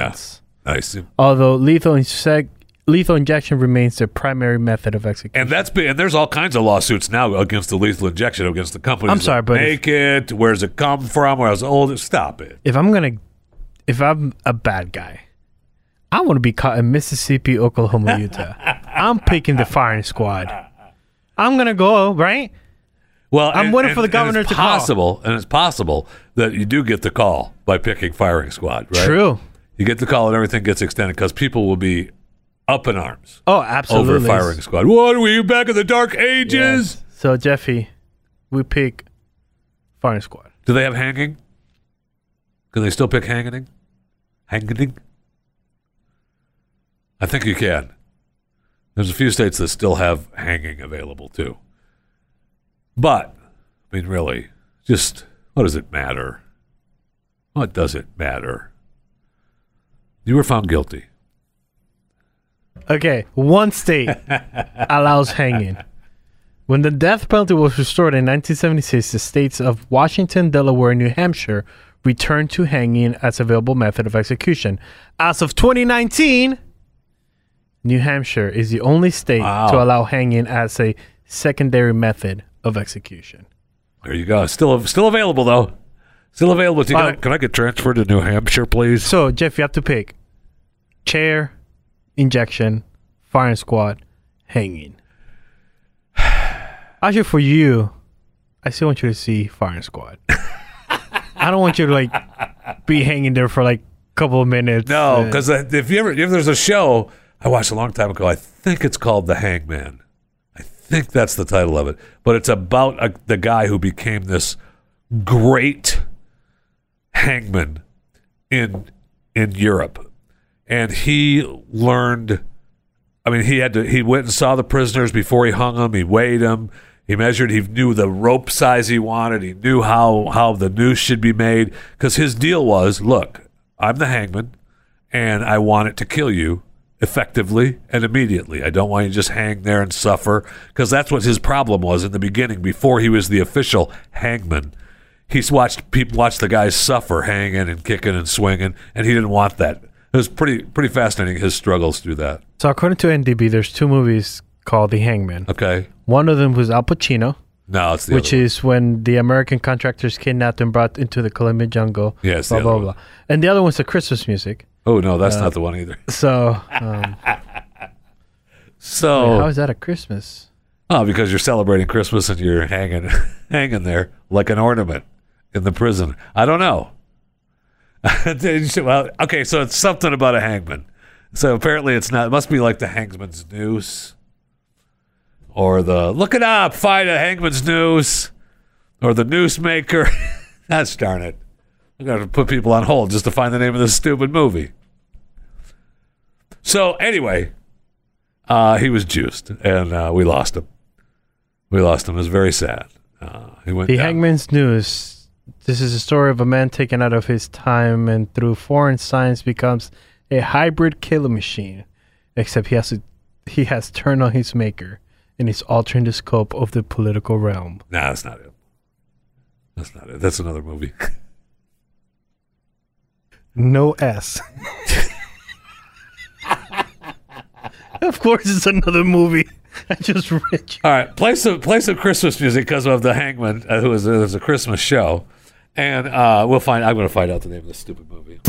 S2: Yeah. Nice.
S4: Although lethal insec- lethal injection remains the primary method of execution.
S2: And that's been, and there's all kinds of lawsuits now against the lethal injection against the companies.
S4: I'm sorry, but if-
S2: make it. Where's it come from? Where I was old. Stop it.
S4: if I'm gonna, if I'm a bad guy, I want to be caught in Mississippi, Oklahoma, Utah. *laughs* I'm picking the firing squad. I'm gonna go right.
S2: Well,
S4: I'm
S2: and-
S4: waiting
S2: and-
S4: for the governor to call.
S2: possible, and it's possible that you do get the call by picking firing squad. Right?
S4: True.
S2: You get the call, and everything gets extended because people will be up in arms
S4: Oh, absolutely.
S2: over firing squad. What were you back in the dark ages?
S4: Yes. So Jeffy, we pick firing squad.
S2: Do they have hanging? Can they still pick hanging? Hanging? I think you can. There's a few states that still have hanging available too. But, I mean, really, just what does it matter? What does it matter? You were found guilty.
S4: Okay, one state *laughs* allows hanging. When the death penalty was restored in 1976, the states of Washington, Delaware, and New Hampshire returned to hanging as available method of execution. As of 2019, New Hampshire is the only state
S2: Wow.
S4: to allow hanging as a secondary method of execution.
S2: There you go. Still, still available though. Still available. Can, I, can I get transferred to New Hampshire, please?
S4: So, Jeff, you have to pick chair, injection, firing squad, hanging. *sighs* Actually, for you, I still want you to see firing squad. *laughs* I don't want you to like be hanging there for like a couple of minutes.
S2: No,
S4: Uh,
S2: because if you ever if there's a show I watched a long time ago, I think it's called The Hangman. Think that's the title of it, but it's about a, the guy who became this great hangman in in Europe, and he learned. I mean, he had to. He went and saw the prisoners before he hung them. He weighed them. He measured. He knew the rope size he wanted. He knew how how the noose should be made. Because his deal was, look, I'm the hangman, and I want it to kill you effectively and immediately. I don't want you to just hang there and suffer because that's what his problem was in the beginning before he was the official hangman. He's watched people watch the guys suffer, hanging and kicking and swinging, and he didn't want that. It was pretty pretty fascinating his struggles through that.
S4: So according to IMDB, there's two movies called The Hangman.
S2: Okay,
S4: One of them was Al Pacino,
S2: no, it's the
S4: which is when the American contractors kidnapped and brought into the Colombian jungle.
S2: Yeah, it's
S4: blah
S2: the
S4: blah
S2: other
S4: blah. And the other one's the Christmas music.
S2: Oh no,
S4: uh,
S2: that's not the one either.
S4: So um,
S2: So
S4: how is that a Christmas?
S2: Oh, because you're celebrating Christmas and you're hanging *laughs* hanging there like an ornament in the prison. I don't know. *laughs* well, okay, so it's something about a hangman. So apparently it's not. It must be like the hangman's noose, or the look it up, find a hangman's noose, or the noose maker. That's *laughs* darn it. I'm gonna put people on hold just to find the name of this stupid movie. So anyway, uh, he was juiced, and uh, we lost him. We lost him. It was very sad. Uh, he went
S4: The
S2: down.
S4: Hangman's News. This is a story of a man taken out of his time and through foreign science becomes a hybrid killer machine. Except he has to, he has turned on his maker and is altering the scope of the political realm.
S2: Nah, that's not it. That's not it. That's another movie. *laughs*
S4: No S. *laughs* of course, it's another movie. *laughs* I just rich.
S2: All right, play some play some Christmas music because of the Hangman, uh, who is there's a Christmas show, and uh, we'll find. I'm going to find out the name of this stupid movie.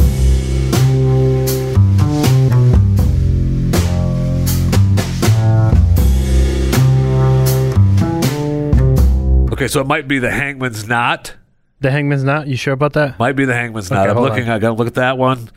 S2: Okay, so it might be the Hangman's Knot.
S4: The Hangman's Knot. You sure about that?
S2: Might be the Hangman's Knot.
S4: Okay,
S2: I'm looking.
S4: on.
S2: I got to look at that one,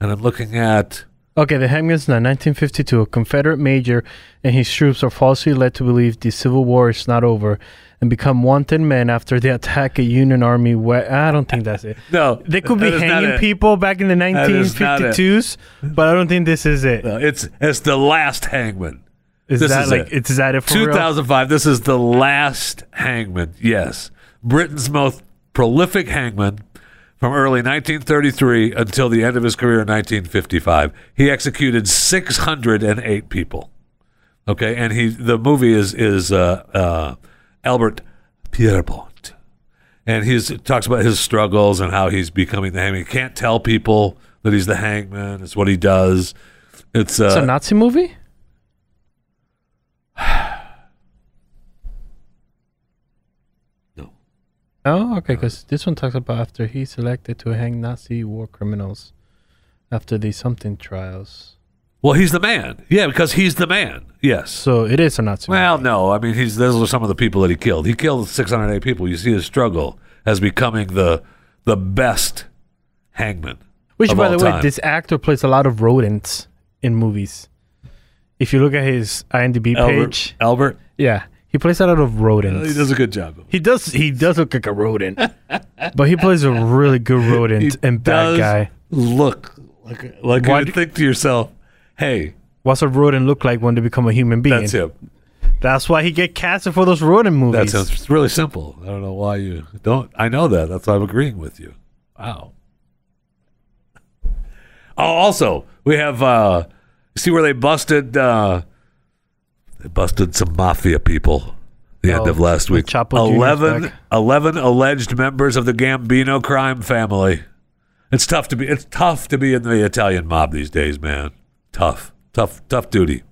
S2: and I'm looking at.
S4: Okay, the Hangman's Knot, 1952. A Confederate major and his troops are falsely led to believe the Civil War is not over and become wanted men after they *laughs* attack a Union army. We- I don't think that's it.
S2: No,
S4: They could be
S2: is
S4: hanging people back in the
S2: That is not it.
S4: 1952s, but I don't think this is it.
S2: No, it's it's the last Hangman.
S4: Is
S2: This
S4: that
S2: is
S4: like
S2: it.
S4: it's that it for real?
S2: 2005. This is the last hangman. Yes, Britain's most prolific hangman from early 1933 until the end of his career in 1955. He executed 608 people. Okay, and he the movie is is uh, uh, Albert Pierrepoint, and he talks about his struggles and how he's becoming the hangman. He can't tell people that he's the hangman. It's what he does. It's uh,
S4: It's a Nazi movie? *sighs* Oh, okay, because this one talks about after he's elected to hang Nazi war criminals after the something trials.
S2: Well, he's the man. Yeah, because he's the man. Yes.
S4: So it is a Nazi movie.
S2: Well, no. I mean, he's those are some of the people that he killed. He killed 608 people. You see his struggle as becoming the the best hangman.
S4: Which, by the way, this actor plays a lot of rodents in movies. If you look at his IMDb
S2: Albert,
S4: page,
S2: Albert,
S4: yeah, he plays a lot of rodents.
S2: he does a good job.
S4: He does. He does look like a rodent, but he plays a really good *laughs* rodent
S2: He
S4: and bad
S2: does
S4: guy.
S2: Look like like
S4: Why
S2: you
S4: do-
S2: think to yourself, "Hey,
S4: What's a rodent look like when they become a human being?
S2: that's him."
S4: That's why he get casted for those rodent
S2: That
S4: movies.
S2: sounds it's really simple. I don't know why you don't. I know that. That's why I'm agreeing with you. Wow. Oh, also, we have uh see where they busted uh they busted some mafia people the end
S4: Oh,
S2: of last week.
S4: Chapo
S2: 11, 11 alleged members of the Gambino crime family. It's tough to be it's tough to be in the Italian mob these days, man. Tough. Tough tough duty.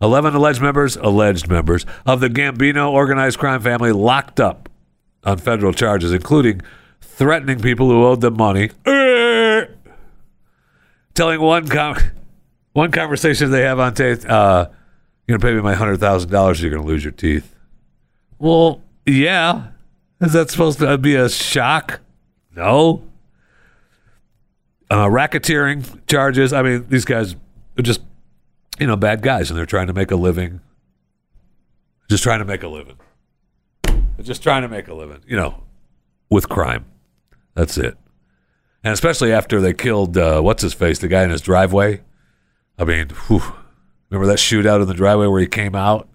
S2: 11 alleged members, alleged members of the Gambino organized crime family locked up on federal charges, including threatening people who owed them money, telling one com- one conversation they have on tape, uh, "You're gonna pay me my hundred thousand dollars, you're gonna lose your teeth." Well, yeah, is that supposed to be a shock? No. Uh, racketeering charges. I mean, these guys are just you know, bad guys and they're trying to make a living. Just trying to make a living. They're just trying to make a living, you know, with crime. That's it. And especially after they killed, uh, what's his face, the guy in his driveway. I mean, whew. Remember that shootout in the driveway where he came out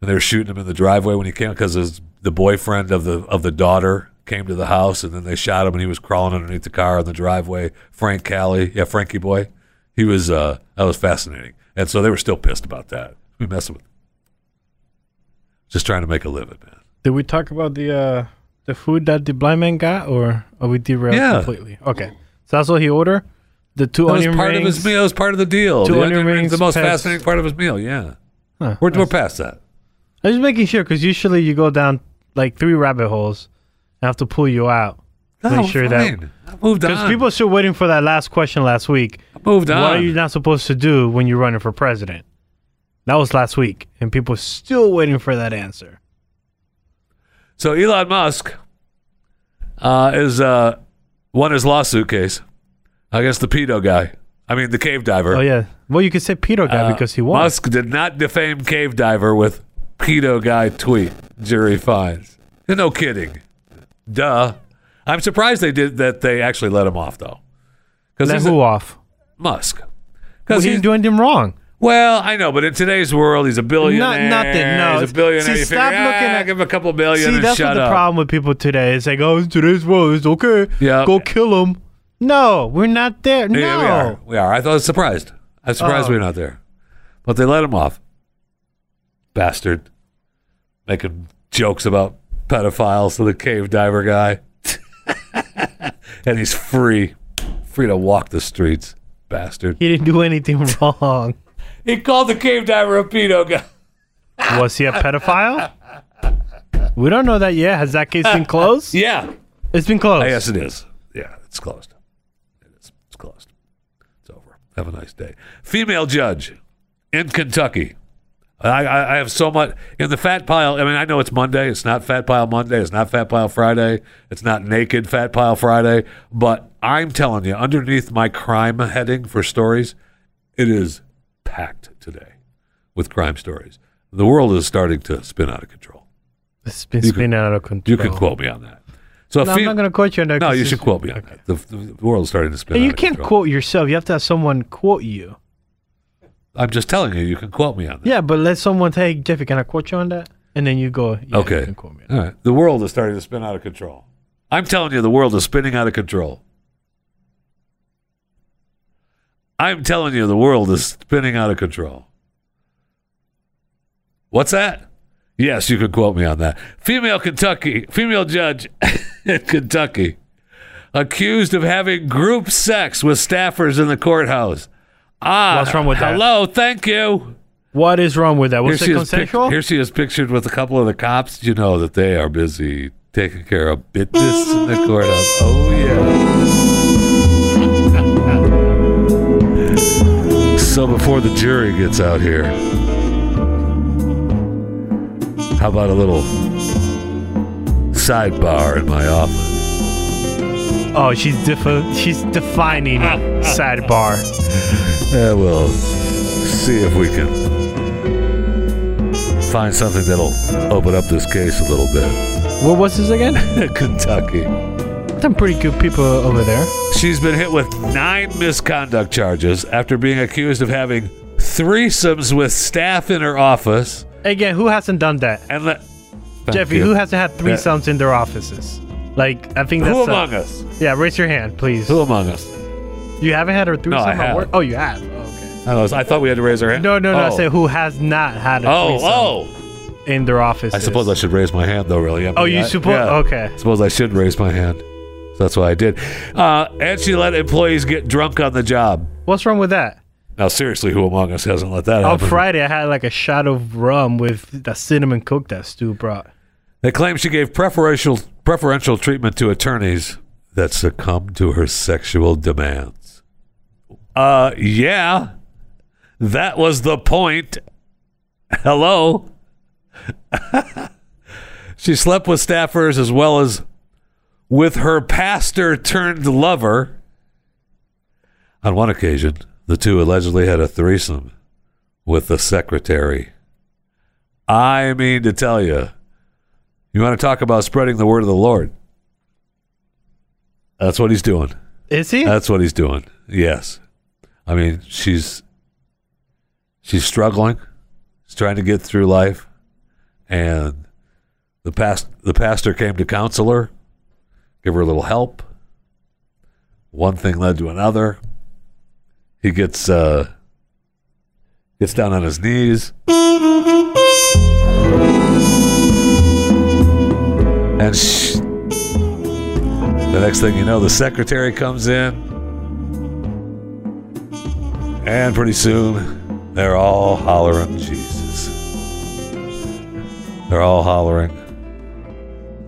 S2: and they were shooting him in the driveway when he came because the boyfriend of the of the daughter came to the house and then they shot him and he was crawling underneath the car in the driveway. Frank Cali, yeah, Frankie boy. He was uh, that was fascinating, and so they were still pissed about that. We messing with, just trying to make a living, man.
S4: Did we talk about the uh the food that the blind man got, or are we derailed
S2: Yeah.
S4: completely? Okay, so that's what he ordered. The two
S2: That was
S4: onion
S2: part
S4: rings.
S2: of his meal. It was part of the deal.
S4: Two
S2: the
S4: onion
S2: onion rings,
S4: rings,
S2: the most
S4: pets.
S2: fascinating part of his meal. Yeah,
S4: Huh,
S2: we're, we're past that.
S4: I was just making sure because usually you go down like three rabbit holes. I have to pull you out.
S2: No,
S4: Make sure that-
S2: fine. I moved on.
S4: Because people are still waiting for that last question last week.
S2: I moved on.
S4: What are you not supposed to do when you're running for president? That was last week, and people are still waiting for that answer.
S2: So Elon Musk uh, is uh, won his lawsuit case against the pedo guy. I mean, the cave diver.
S4: Oh yeah. Well, you could say pedo guy
S2: Uh,
S4: because he won.
S2: Musk did not defame cave diver with pedo guy tweet. Jury finds. No kidding. Duh. I'm surprised they did that. They actually let him off though.
S4: Let who off?
S2: Musk. Because
S4: he didn't do anything wrong.
S2: well, I know, but in today's world, he's a billionaire.
S4: nothing, no.
S2: he's a billionaire.
S4: See, stop
S2: figure,
S4: looking
S2: "Ah,
S4: at-
S2: give him a couple billion
S4: See, that's what the
S2: up.
S4: problem with people today. It's like, oh, today's world. It's okay.
S2: Yeah.
S4: Go kill him. No, we're not there. No.
S2: Yeah, we are. We are. I thought I was surprised. I was surprised
S4: Oh.
S2: we we're not there. But they let him off. Bastard. Making jokes about pedophiles to the cave diver guy. *laughs* and he's free. Free to walk the streets. Bastard.
S4: He didn't do anything *laughs* wrong.
S2: He called the cave diver a pedo guy.
S4: Was he a pedophile? We don't know that yet. Has that case been *laughs* closed?
S2: Yeah.
S4: It's been closed.
S2: Yes, it is. Yeah, it's closed. It is. It's closed. It's over. Have a nice day. Female judge in Kentucky. I, I, I have so much in the fat pile. I mean, I know it's Monday. It's not Fat Pile Monday. It's not Fat Pile Friday. It's not Naked Fat Pile Friday. But I'm telling you, underneath my crime heading for stories, it is packed today with crime stories. The world is starting to spin out of control.
S4: It's been
S2: can-
S4: spinning out of control.
S2: You can quote me on that. So,
S4: No,
S2: fe-
S4: I'm not going to quote you on that.
S2: no, you should quote me on that. The, the, is starting to spin. Out
S4: you can't
S2: control.
S4: quote yourself. You have to have someone quote you.
S2: I'm just telling you, you can quote me on that.
S4: Yeah, but let someone say, hey, Jeffy, can I quote you on that? And then you go, yeah, You
S2: okay.
S4: can quote me on
S2: All right. The world is starting to spin out of control. I'm telling you, the world is spinning out of control. I'm telling you, the world is spinning out of control. What's that? Yes, you can quote me on that. Female Kentucky, female judge *laughs* in Kentucky, accused of having group sex with staffers in the courthouse. Ah,
S4: What's wrong with that?
S2: Hello, thank you.
S4: What is wrong with that? Was
S2: Here
S4: it
S2: she, is pic-
S4: consensual?
S2: here she is pictured with a couple of the cops. You know that they are busy taking care of business in the courthouse. Oh, yeah. *laughs* so before the jury gets out here, how about a little sidebar in my office?
S4: oh, she's defi- she's defining *laughs* sidebar.
S2: Yeah, we'll see if we can find something that'll open up this case a little bit.
S4: What was this again? *laughs*
S2: Kentucky.
S4: Some pretty good people over there.
S2: She's been hit with nine misconduct charges after being accused of having threesomes with staff in her office.
S4: Again, who hasn't done that?
S2: And let
S4: Jeffy, who hasn't had three sons in their offices? Like, I think that's.
S2: Who
S4: uh,
S2: among us?
S4: Yeah, raise your hand, please.
S2: Who among us?
S4: You haven't had a threesome
S2: I
S4: at
S2: have.
S4: work? Oh, you have. Oh, okay.
S2: I, don't I thought we had to raise our hand.
S4: No, no, no. I
S2: Oh.
S4: said who has not had a
S2: Oh,
S4: threesome
S2: oh!
S4: in their offices.
S2: I suppose I should raise my hand, though. Really? I
S4: Oh, you
S2: I-
S4: suppose?
S2: yeah.
S4: Okay.
S2: I suppose I should raise my hand. So that's what I did. Uh, and she let employees get drunk on the job.
S4: What's wrong with that?
S2: Now, seriously, who among us hasn't let that happen? On?
S4: Friday, I had like a shot of rum with the cinnamon coke that Stu brought.
S2: They claim she gave preferential preferential treatment to attorneys that succumbed to her sexual demands. Uh, yeah, that was the point. Hello. *laughs* she slept with staffers as well as with her pastor turned lover. On one occasion, the two allegedly had a threesome with the secretary. I mean to tell you, you want to talk about spreading the word of the Lord? That's what he's doing.
S4: Is he?
S2: That's what he's doing. Yes. I mean, she's she's struggling. She's trying to get through life. And the past the pastor came to counsel her, give her a little help. One thing led to another. He gets uh, gets down on his knees. And sh- the next thing you know, the secretary comes in. And pretty soon, they're all hollering Jesus. They're all hollering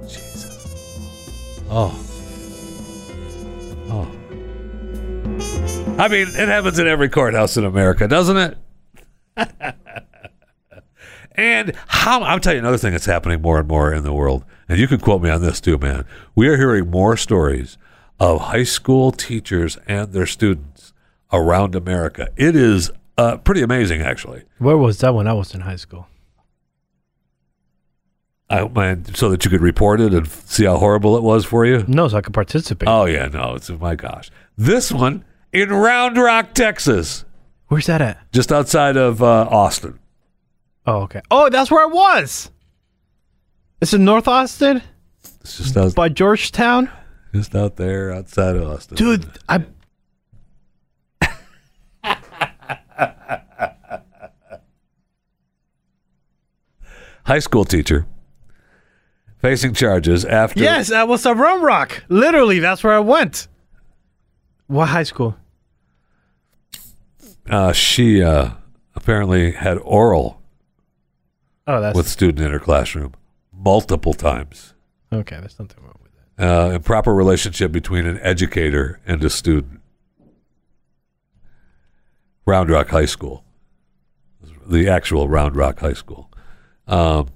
S2: Jesus. Oh. Oh. I mean, it happens in every courthouse in America, doesn't it? *laughs* and how I'll tell you another thing that's happening more and more in the world, and you can quote me on this too, man. We are hearing more stories of high school teachers and their students around America. It is uh, pretty amazing, actually.
S4: Where was that when I was in high school?
S2: I man, so that you could report it and see how horrible it was for you.
S4: No, so I could participate.
S2: Oh yeah, no, it's my gosh. This one in Round Rock, Texas,
S4: Where's that at?
S2: just outside of uh, Austin.
S4: Oh, okay. Oh, that's where I was. It's in North Austin
S2: It's just out,
S4: by Georgetown.
S2: just out there outside of Austin.
S4: Dude, I *laughs*
S2: high school teacher facing charges after
S4: Yes, that was a Round Rock. Literally, that's where I went. What high school?
S2: uh, she uh, apparently had oral
S4: Oh, that's
S2: with student in her classroom multiple times.
S4: okay. There's nothing wrong with that.
S2: Uh, improper relationship between an educator and a student. Round Rock High School, the actual Round Rock High School. Um,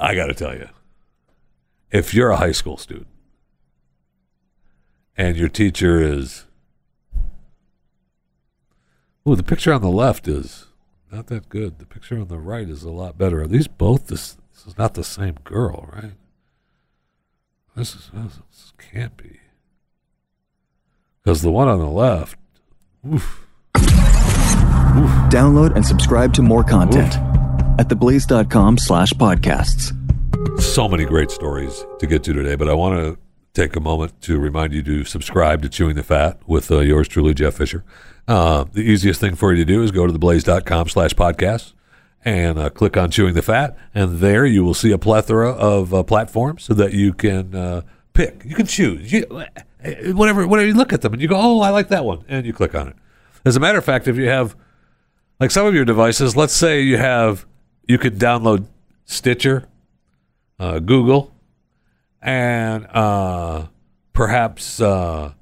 S2: I got to tell you, if you're a high school student and your teacher is, oh, the picture on the left is not that good. The picture on the right is a lot better. Are these both this? This is not the same girl, right? This is this, can't be because the one on the left. Oof,
S1: Download and subscribe to more content at theblaze.com slash podcasts.
S2: so many great stories to get to today, but I want to take a moment to remind you to subscribe to Chewing the Fat with uh, yours truly, Jeff Fisher. Uh, the easiest thing for you to do is go to theblaze.com slash podcasts and uh, click on Chewing the Fat, and there you will see a plethora of uh, platforms so that you can uh, pick. You can choose. You, whatever, whatever you look at them and you go, oh, I like that one, and you click on it. As a matter of fact, if you have like some of your devices, let's say you have, you could download Stitcher, uh, Google, and uh, perhaps uh,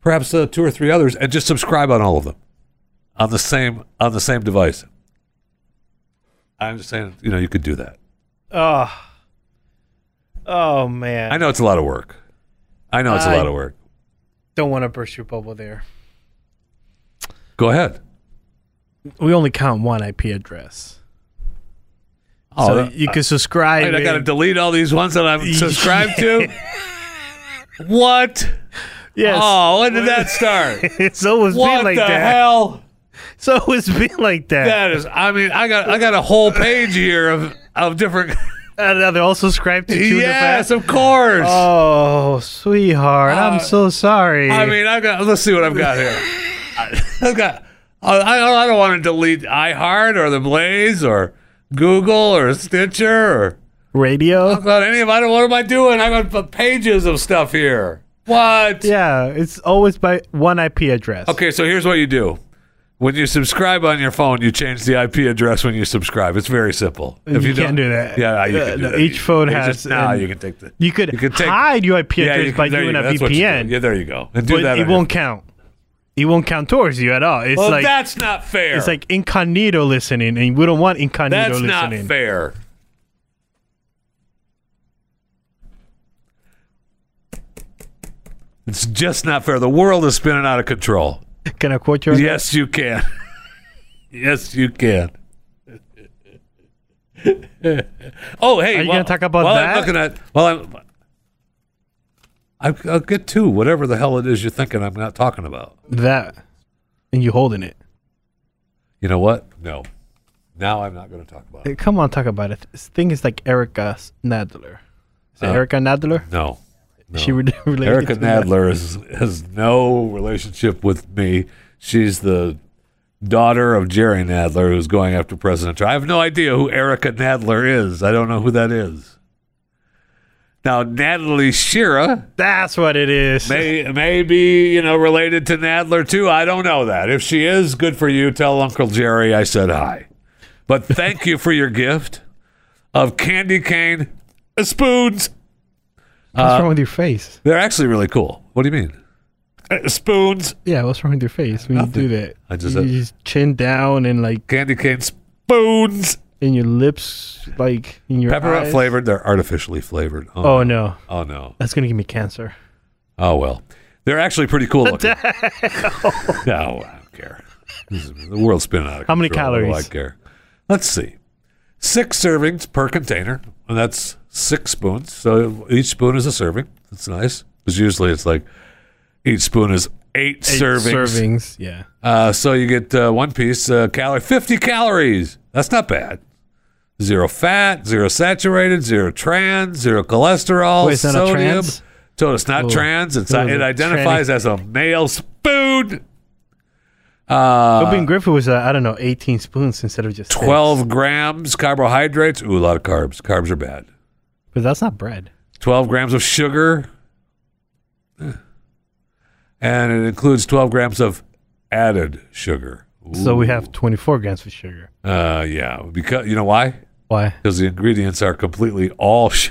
S2: perhaps uh, two or three others, and just subscribe on all of them on the same on the same device. I'm just saying, you know, you could do that.
S4: Oh, oh man.
S2: I know it's a lot of work. I know it's a
S4: I-
S2: lot of work.
S4: don't want to burst your bubble there.
S2: Go ahead.
S4: We only count one IP address.
S2: Oh,
S4: so you can subscribe.
S2: Wait, I got to delete all these ones that I'm subscribed to. *laughs* what?
S4: Yes.
S2: Oh, when did that start? *laughs*
S4: it's always
S2: what
S4: been like that.
S2: What the
S4: that.
S2: hell?
S4: It's always been like that.
S2: That is. I mean, I got I got a whole page here of of different. *laughs*
S4: And they're all subscribed to Chew
S2: yes, of course.
S4: Oh, sweetheart,
S2: Uh,
S4: I'm so sorry.
S2: I mean, I got. Let's see what I've got here. I- I've got. I, I don't want to delete iHeart or the Blaze or Google or Stitcher or
S4: radio.
S2: about any of. I don't. What am I doing? I got pages of stuff here. What?
S4: Yeah, it's always by one IP address.
S2: Okay, so here's what you do. When you subscribe on your phone, you change the IP address when you subscribe. It's very simple.
S4: If You
S2: don't-
S4: can't do that.
S2: Yeah, you
S4: Uh,
S2: can do
S4: no,
S2: that.
S4: each phone
S2: You
S4: has
S2: Just, nah, you can take the.
S4: You could,
S2: You could take-
S4: hide your IP
S2: Yeah,
S4: address
S2: you
S4: by
S2: can, there
S4: doing
S2: you
S4: a
S2: go. That's what you do.
S4: VPN,
S2: Yeah, there you go. And do
S4: but
S2: that.
S4: it won't count. It won't count towards you at all. It's
S2: Well,
S4: like
S2: that's not fair.
S4: it's like incognito listening, and we don't want incognito
S2: that's not
S4: listening.
S2: fair. It's just not fair. The world is spinning out of control.
S4: Can I quote you? on that?
S2: Yes, you can. *laughs* yes, you can. *laughs* oh, hey,
S4: Are you
S2: well-
S4: gonna talk about
S2: while
S4: that?
S2: I'm looking at, well, I'm, I, I'll get to whatever the hell it is you're thinking I'm not talking about.
S4: That, and you holding it.
S2: You know what? No. Now I'm not going to talk about it.
S4: Hey, Come on, talk about it. This thing is like Erica Nadler. Is it
S2: Uh,
S4: Erica Nadler?
S2: No.
S4: Is She re- *laughs* related
S2: Erica
S4: to that?
S2: Nadler is, has no relationship with me. She's the daughter of Jerry Nadler, who's going after President Trump. I have no idea who Erica Nadler is. I don't know who that is. Now, Natalie Shira
S4: That's what it is.
S2: may, may be, you know, related to Nadler too. I don't know that. If she is, good for you. Tell Uncle Jerry I said hi. But thank you for your gift of candy cane spoons.
S4: What's wrong with your face?
S2: They're actually really cool. What do you mean? Uh, spoons.
S4: Yeah, what's wrong with your face when you do that?
S2: I just-
S4: you just chin down and like
S2: Candy cane spoons.
S4: In your lips, like in your
S2: Peppermint
S4: eyes.
S2: flavored. They're artificially flavored.
S4: Oh no,
S2: Oh no.
S4: that's gonna give me cancer.
S2: Oh well. They're actually pretty cool looking. *laughs* *laughs* no, I don't care. This is- the world's spinning out of
S4: How many
S2: control. What do
S4: calories?
S2: I care. Let's see. Six servings per container, and that's six spoons. So each spoon is a serving. That's nice. Because usually it's like each spoon is eight,
S4: Eight
S2: servings.
S4: servings. Yeah.
S2: Uh, so you get uh, one piece uh, calorie, 50 calories. That's not bad. Zero fat, zero saturated, zero trans, zero cholesterol,
S4: Wait, it's not a
S2: sodium.
S4: trans?
S2: So it's not
S4: Ooh.
S2: trans. It's
S4: Ooh,
S2: it identifies as a male spoon.
S4: Opie and Griffith was, uh, I don't know, 18 spoons instead of just six.
S2: 12 grams carbohydrates. Ooh, a lot of carbs. Carbs are bad.
S4: But that's not bread.
S2: 12 grams of sugar. Eh. And it includes 12 grams of added sugar.
S4: So we have 24 grams of sugar.
S2: Uh, yeah. Because you know why?
S4: Why?
S2: because the ingredients are completely all sh-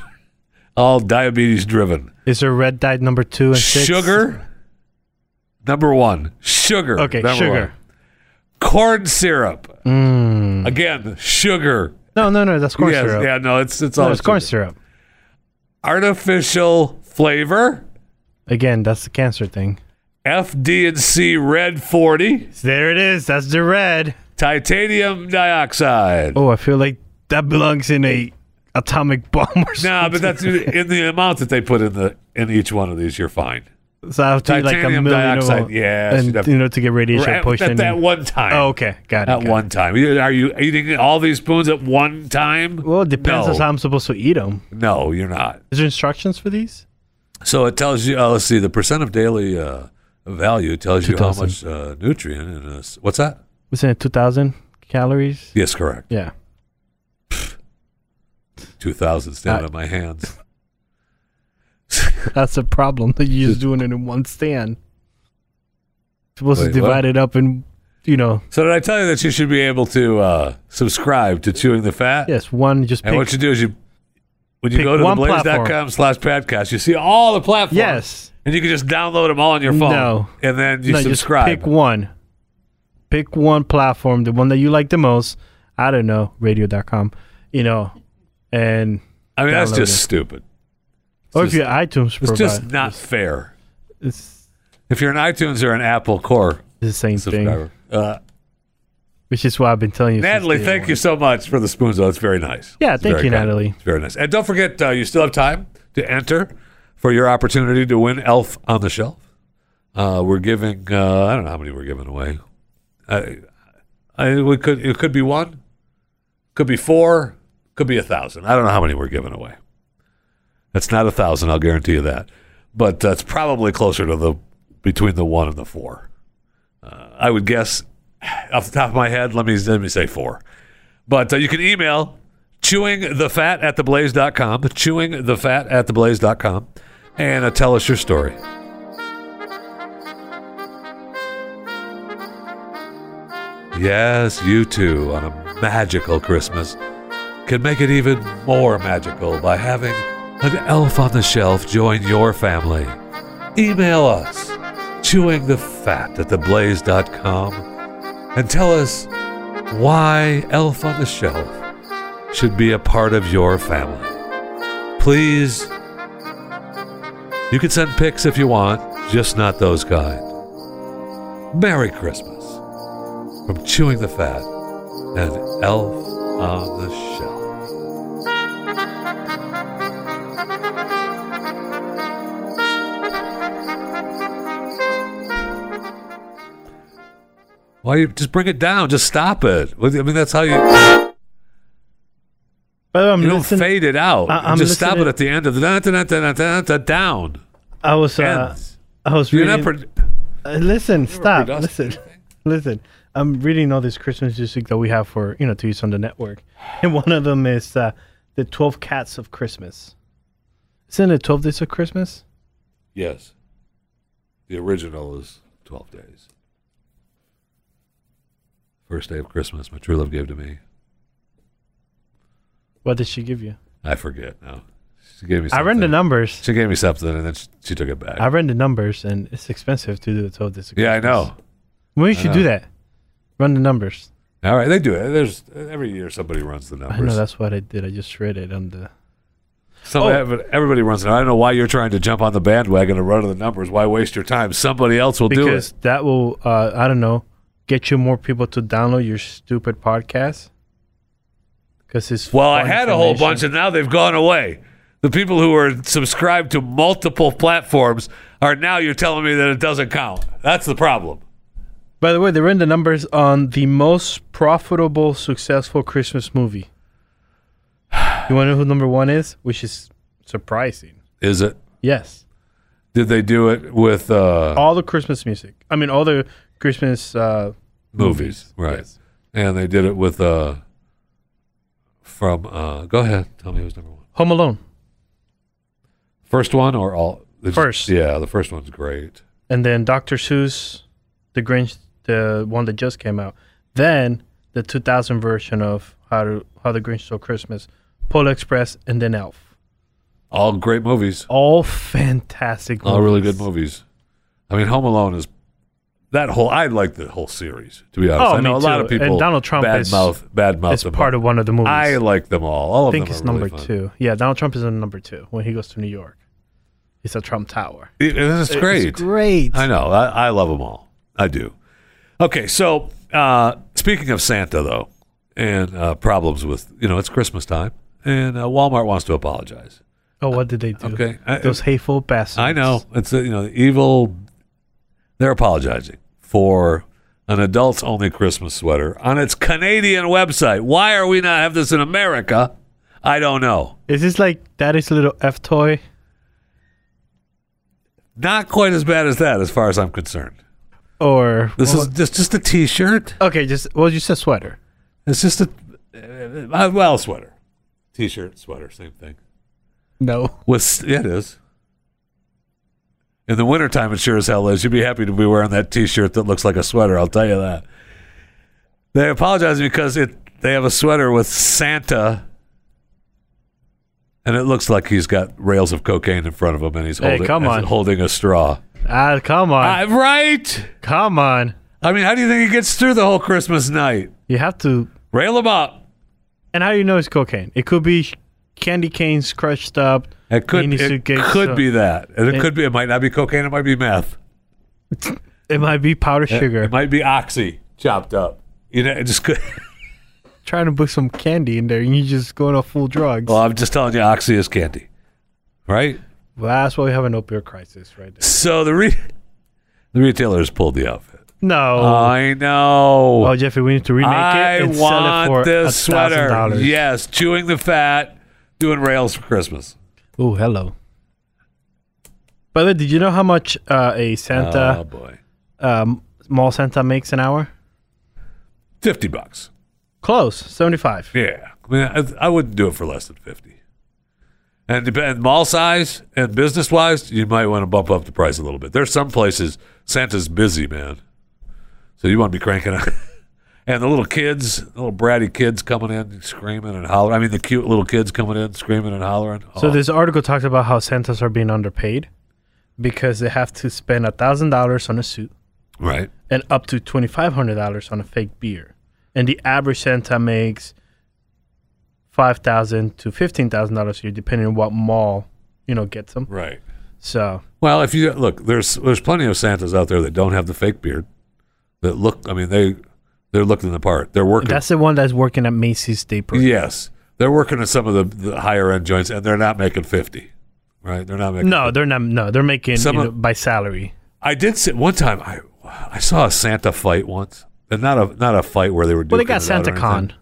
S2: all diabetes driven.
S4: Is there red dye number two and six?
S2: Sugar, number one. Sugar.
S4: Okay,
S2: number
S4: sugar.
S2: one. Corn syrup.
S4: Mm.
S2: Again, sugar.
S4: No, no, no. That's corn
S2: Yes,
S4: syrup.
S2: Yeah, no, it's it's
S4: no,
S2: all
S4: it's corn syrup.
S2: Artificial flavor.
S4: Again, that's the cancer thing.
S2: FD and C red forty.
S4: There it is. That's the red.
S2: Titanium dioxide.
S4: Oh, I feel like that belongs in a atomic *laughs* bomb or something.
S2: No, but that's in the amount that they put in the in each one of these. You're fine.
S4: so I have to eat like a million
S2: dioxide,
S4: them,
S2: yeah,
S4: and
S2: have-
S4: you know to get radiation
S2: At,
S4: poisoning.
S2: at that one time.
S4: Oh, okay, got it.
S2: At
S4: got
S2: one
S4: it.
S2: time. Are you eating all these spoons at one time?
S4: Well, it depends
S2: no.
S4: on how I'm supposed to eat them.
S2: No, you're not.
S4: Is there instructions for these?
S2: So it tells you. Uh, let's see. The percent of daily uh, value tells you how much uh, nutrient in this. What's that?
S4: Was it 2,000 calories?
S2: Yes, correct.
S4: Yeah.
S2: Two thousand stand
S4: Uh,
S2: on my hands. *laughs*
S4: That's a problem. that You're just doing it in one stand. supposed
S2: Wait,
S4: to divide
S2: what?
S4: it up in, you know,
S2: So did I tell you that you should be able to uh, subscribe to Chewing the Fat?
S4: yes, one just
S2: And
S4: pick.
S2: what you do is you, when you go to theblaze.com slash podcast, you see all the platforms.
S4: Yes.
S2: And you can just download them all on your phone.
S4: No.
S2: And then you
S4: no,
S2: subscribe.
S4: Just pick one. Pick one platform, the one that you like the most. I don't know, radio.com, you know, and
S2: I mean, that's
S4: download
S2: just
S4: it.
S2: stupid.
S4: or
S2: just-
S4: if you're iTunes,
S2: It's just not fair.
S4: It's,
S2: If you're an iTunes or an Apple Core
S4: it's the same thing.
S2: Uh,
S4: which is why I've been telling you.
S2: Natalie, thank you so much for the spoons. though. It's very nice.
S4: Yeah,
S2: It's
S4: thank you,
S2: kind.
S4: Natalie.
S2: It's very nice. And don't forget, uh, you still have time to enter for your opportunity to win Elf on the Shelf. Uh, we're giving, uh, I don't know how many we're giving away. I, I, we could, it could be one, could be four, could be a thousand. I don't know how many we're giving away. That's not a thousand, I'll guarantee you that. But that's probably closer to the between the one and the four. Uh, I would guess *sighs* off the top of my head, let me let me say four. But uh, you can email chewing the fat at theblaze.com, chewing the fat at theblaze.com, and uh, tell us your story. Yes, you too, on a magical Christmas, can make it even more magical by having an elf on the shelf join your family. Email us, chewingthefat at theblaze.com, and tell us why Elf on the Shelf should be a part of your family. Please, you can send pics if you want, just not those kind. Merry Christmas from Chewing the Fat and Elf on the Shelf. Why you just bring it down? Just stop it. I mean, that's how you.
S4: But I'm
S2: You don't
S4: listening-
S2: fade it out.
S4: I- I'm
S2: just stop it at the end of the da, da, da, da, da, da, down.
S4: I was uh,
S2: Ends.
S4: I was
S2: You're
S4: reading.
S2: not. Pro-
S4: Uh, listen, stop. Listen, listen. I'm reading all this Christmas music that we have for you know to use on the network, and one of them is uh, the Twelve Cats of Christmas. Isn't it Twelve Days of Christmas?
S2: yes. The original is twelve days. First day of Christmas, my true love gave to me.
S4: What did she give you?
S2: I forget now. She gave me.
S4: I ran the numbers.
S2: She gave me something, and then she, she took it back.
S4: I ran the numbers, and it's expensive to do the Days of
S2: yeah, I know.
S4: Well, you should do that. Run the numbers.
S2: All right, they do it. There's every year somebody runs the numbers.
S4: I know that's what I did. I just read it on the.
S2: Some,
S4: Oh.
S2: everybody runs it. I don't know why you're trying to jump on the bandwagon and run the numbers. Why waste your time? Somebody else will do
S4: because
S2: it.
S4: that will uh, I don't know get you more people to download your stupid podcast. Because it's
S2: Well, I had a whole bunch, and now they've gone away. The people who are subscribed to multiple platforms are now. You're telling me that it doesn't count. That's the problem.
S4: By the way, they ran the numbers on the most profitable, successful Christmas movie. *sighs* You want to know who number one is? Which is surprising.
S2: Is it?
S4: Yes,
S2: Did they do it with uh,
S4: all the Christmas music. I mean, all the Christmas uh,
S2: movies? Right.
S4: Yes.
S2: And they did it with uh, from. Uh, go ahead. Tell me who's number one.
S4: Home Alone,
S2: First one or all? just-
S4: First.
S2: Yeah, the first one's great.
S4: and then Doctor Seuss, The Grinch, the one that just came out. Then the 2000 version of How to How the Grinch Stole Christmas, Polar Express, and then Elf.
S2: All great movies.
S4: All fantastic.
S2: All really good movies. I mean, Home Alone is that whole. I like the whole series. To be honest,
S4: Oh,
S2: I know
S4: me
S2: a lot
S4: too.
S2: of people.
S4: And Donald Trump
S2: bad
S4: is-
S2: mouth, bad mouth.
S4: It's part of one of the movies.
S2: I like them all. All
S4: I
S2: of
S4: think
S2: them
S4: it's
S2: really
S4: number
S2: fun.
S4: two. Yeah, Donald Trump is in number two when he goes to New York. It's a Trump Tower.
S2: It- it's great.
S4: It's great.
S2: I know. I, I love them all. I do. Okay, so uh, speaking of Santa, though, and uh, problems with you know it's Christmas time, and uh, Walmart wants to apologize.
S4: Oh, what did they do?
S2: Okay, I-
S4: Those hateful bastards.
S2: I know it's a, you know evil. They're apologizing for an adults only Christmas sweater on its Canadian website. Why are we not have this in America? I don't know.
S4: Is this like Daddy's little F toy?
S2: Not quite as bad as that, as far as I'm concerned.
S4: Or
S2: This is just just a T-shirt.
S4: okay, just well, you said sweater.
S2: It's just a uh, well sweater, T-shirt, sweater, same thing.
S4: No.
S2: With yeah, it is. In the wintertime, it sure as hell is. You'd be happy to be wearing that T-shirt that looks like a sweater. I'll tell you that. They apologize because it they have a sweater with Santa, and it looks like he's got rails of cocaine in front of him, and he's
S4: Hey,
S2: holding
S4: come on.
S2: holding a straw.
S4: Ah, come on,
S2: Uh, right?
S4: come on.
S2: I mean, how do you think he gets through the whole Christmas night?
S4: You have to.
S2: Rail him up.
S4: And how do you know it's cocaine? It could be sh- candy canes crushed up.
S2: It could, it could
S4: some-
S2: be that. And it,
S4: It-
S2: could be, it might not be cocaine, it might be meth.
S4: It might be powder sugar.
S2: It might be oxy chopped up. You know, it just could. *laughs*
S4: Trying to put some candy in there, and you just going off full drugs.
S2: Well, I'm just telling you, oxy is candy. Right?
S4: Well, that's why we have an opioid crisis right there.
S2: So the re- the retailers pulled the outfit.
S4: No.
S2: I know.
S4: oh, Jeffrey, we need to remake
S2: I
S4: it and
S2: want
S4: sell it for
S2: this sweater.
S4: $1,000.
S2: Yes, chewing the fat, doing rails for Christmas.
S4: Oh, hello. By the way, did you know how much uh, a
S2: oh
S4: Santa,
S2: boy,
S4: um, mall Santa makes an hour?
S2: fifty bucks.
S4: Close, 75.
S2: Yeah, I mean, I, I wouldn't do it for less than fifty. And depend mall size and business wise, you might want to bump up the price a little bit. There's some places Santa's busy, man, so you want to be cranking out. *laughs* and the little kids, the little bratty kids coming in screaming and hollering. I mean, the cute little kids coming in screaming and hollering.
S4: So
S2: Oh,
S4: this article talks about how Santas are being underpaid because they have to spend $1,000 on a suit
S2: right.
S4: and up to $2,500 on a fake beer. And the average Santa makes $5,000 to $15,000 a year, depending on what mall, you know, gets them.
S2: Right.
S4: So,
S2: Well, if you look, there's there's plenty of Santas out there that don't have the fake beard. That look, I mean, they they're looking the part. They're working.
S4: that's the one that's working at Macy's Day Parade.
S2: yes, they're working at some of the, the higher end joints, and they're not making fifty. Right? They're not making.
S4: No, they're not. No, they're making
S2: Some
S4: you know, by salary.
S2: I did sit one time. I I saw a Santa fight once, and not a not a fight where they were.
S4: Doing
S2: it. Well,
S4: they got
S2: SantaCon.